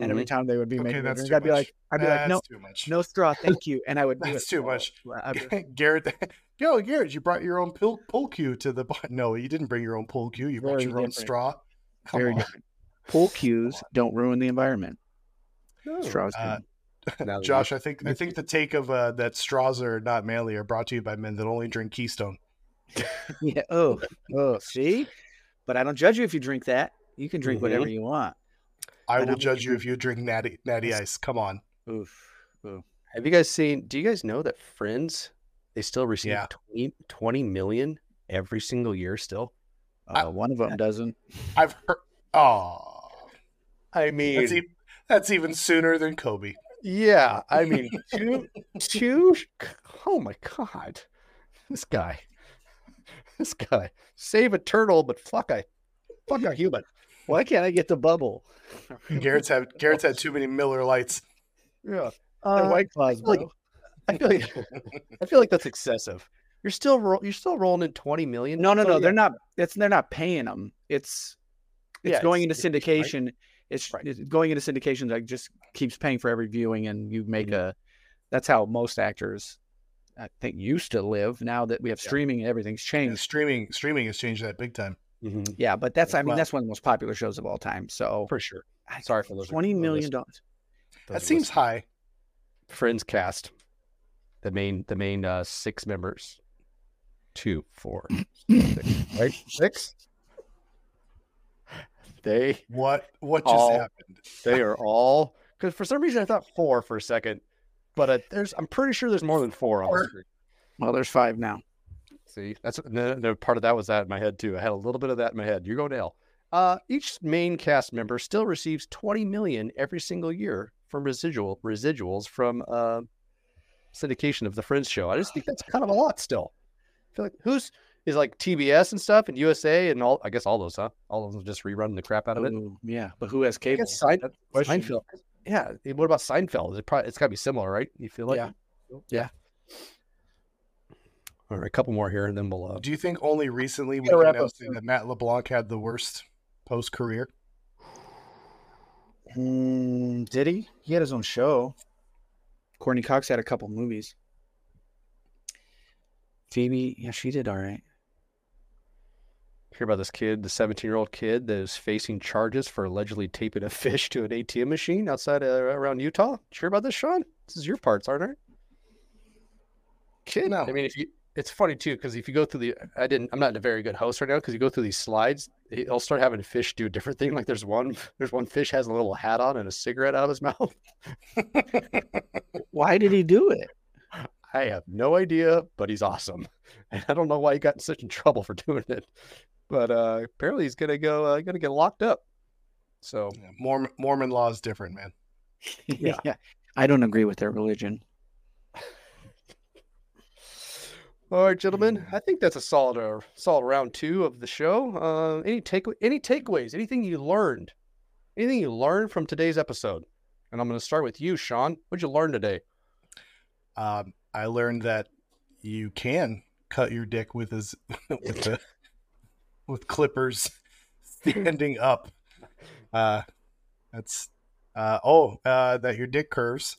And every time they would be Mm-hmm. Okay, making a that's drink, I'd be much. like, I'd be like, no, too much. no straw, thank you, and I would That's too much. I'd Garrett, yo, Garrett, you brought your own pull, pull cue to the bar. No, you didn't bring your own pull cue. You brought Very your own straw. Come Very on. different. Pull cues don't ruin the environment. Straws Uh, do. Now that Josh, I think I think the take of uh, that straws are not manly are brought to you by men that only drink Keystone. yeah. Oh, oh, see, but I don't judge you if you drink that. You can drink Mhm. whatever you want. I And will I'm judge you if you drink natty natty ice. Come on. Oof. Have you guys seen? Do you guys know that Friends they still receive Yeah. 20, 20 million every single year still? I- Uh, one of them doesn't. I've heard. Oh, I mean, that's, e- that's even sooner than Kobe. yeah. I mean, two, two. Oh my god, this guy, this guy, save a turtle, but fuck a, fuck a human. Why can't I get the bubble? Garrett's had Garrett's had too many Miller Lights. Yeah. Uh, White Claws, like- I feel like I feel like that's excessive. You're still ro- you're still rolling in twenty million. No, no, So, no. yeah, They're not. It's they're not paying them. It's it's Yeah, going into syndication. it's- right. Syndication. It's, Right. it's going into syndication that just keeps paying for every viewing, and you make Mhm. a. That's how most actors, I think, used to live. Now that we have Yeah. streaming, everything's Yeah, changed. streaming streaming has changed that big time. Mhm, Yeah, but that's I mean Well- that's one of the most popular shows of all time. So for sure. I- Sorry for those. twenty those million list- dollars. That seems list- high. Friends cast. The main the main uh, six members. Two, four, six, right? Six. They What what just All- happened? they are all because for some reason I thought four for a second, but uh, there's I'm pretty sure there's more than four on the screen. Well, there's five now. See, that's no, no, part of that was that in my head too. I had a little bit of that in my head. You're going to hell. Uh, each main cast member still receives 20 million every single year from residual residuals from uh, syndication of the Friends show. I just think that's kind of a lot still. I feel like who's is like TBS and stuff and USA and all. I guess all those, huh? All of them just rerunning the crap out of it. Ooh, yeah, but who has cable? Sein- That's the question. Seinfeld. Yeah. eh, What about Seinfeld? It probably it's got to be similar, right? You feel like? Yeah. Yeah. All right, a couple more here, and then we'll. Uh, Do you think only recently we Gotta can now say that Matt LeBlanc had the worst post career? Mm, did he? He had his own show. Courteney Cox had a couple movies. Phoebe, yeah, she did all right. Hear about this kid, the 17 year old kid that is facing charges for allegedly taping a fish to an ATM machine outside uh, around Utah. Did you hear about this, Sean? This is your parts, aren't it? Kid, No. I mean, if you, it's funny too because if you go through the, I didn't, I'm not in a very good host right now because you go through these slides, he'll start having fish do a different thing. Like there's one, there's one fish has a little hat on and a cigarette out of his mouth. Why did he do it? I have no idea, but he's awesome, and I don't know why he got in such in trouble for doing it. But uh, apparently, he's gonna go, uh, gonna get locked up. So Yeah, Mormon Mormon law is different, man. Yeah. yeah. I don't agree with their religion. All right, gentlemen. I think that's a solid, uh, solid round two of the show. Uh, any take, any takeaways? Anything you learned? Anything you learned from today's episode? And I'm going to start with you, Sean. What'd you learn today? Um, I learned that you can cut your dick with his with the with clippers standing up. Uh, that's uh oh uh that your dick curves.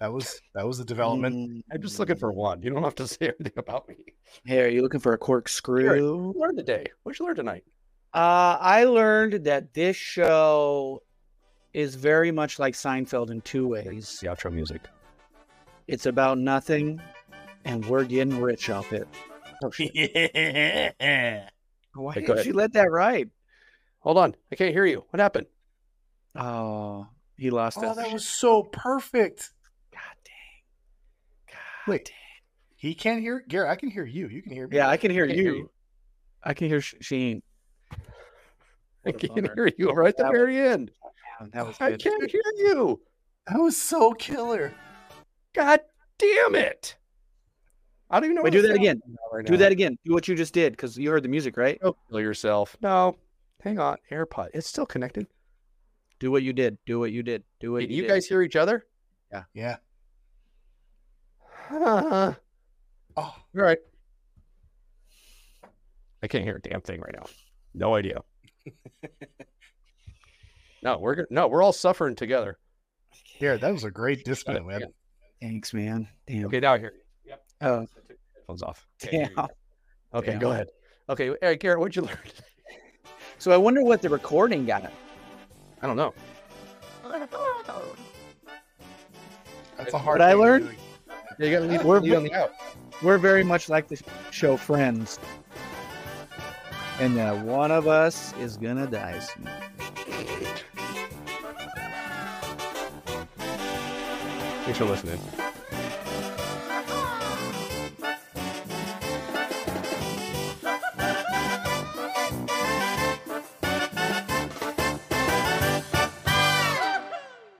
That was that was a development. Mm, I'm just looking for one. You don't have to say anything about me. Hey, are you looking for a corkscrew? What you learned today? What'd you learn tonight? Uh, I learned that this show is very much like Seinfeld in two ways. The outro music. It's about nothing, and we're getting rich off it. yeah. Why Hey, go did you let that ride? Hold on. I can't hear you. What happened? Oh, he lost Oh, us. that was so perfect. God dang. God Wait. dang. He can't hear Garrett. I can hear you. You can hear me. Yeah, I can hear can't you. hear you. I can hear Sheen. I can't bummer. hear you oh, right at the That very end. That was I can't hear you. That was so killer. God damn it. I don't even know. Wait, do that again. right Do that again. Do what you just did because you heard the music, right? Go kill yourself. No. Hang on. AirPod. It's still connected. Do what you did. Do what you did. Do what Can you, you did. guys hear each other? Yeah. All Oh, right. I can't hear a damn thing right now. No idea. no, we're gonna, no, we're all suffering together. Garrett, that was a great discipline, man. Thanks, man. Damn. Okay, now I hear you. Yep. Oh, Headphones off. Okay, damn. go. Okay, Damn. go ahead. Okay, Eric, Garrett, what'd you learn? So I wonder what the recording got. I don't know. That's a hard What I learned? Yeah, you gotta leave, We're- leave on the out. We're very much like the show Friends. And uh, one of us is gonna die soon. Thanks for listening.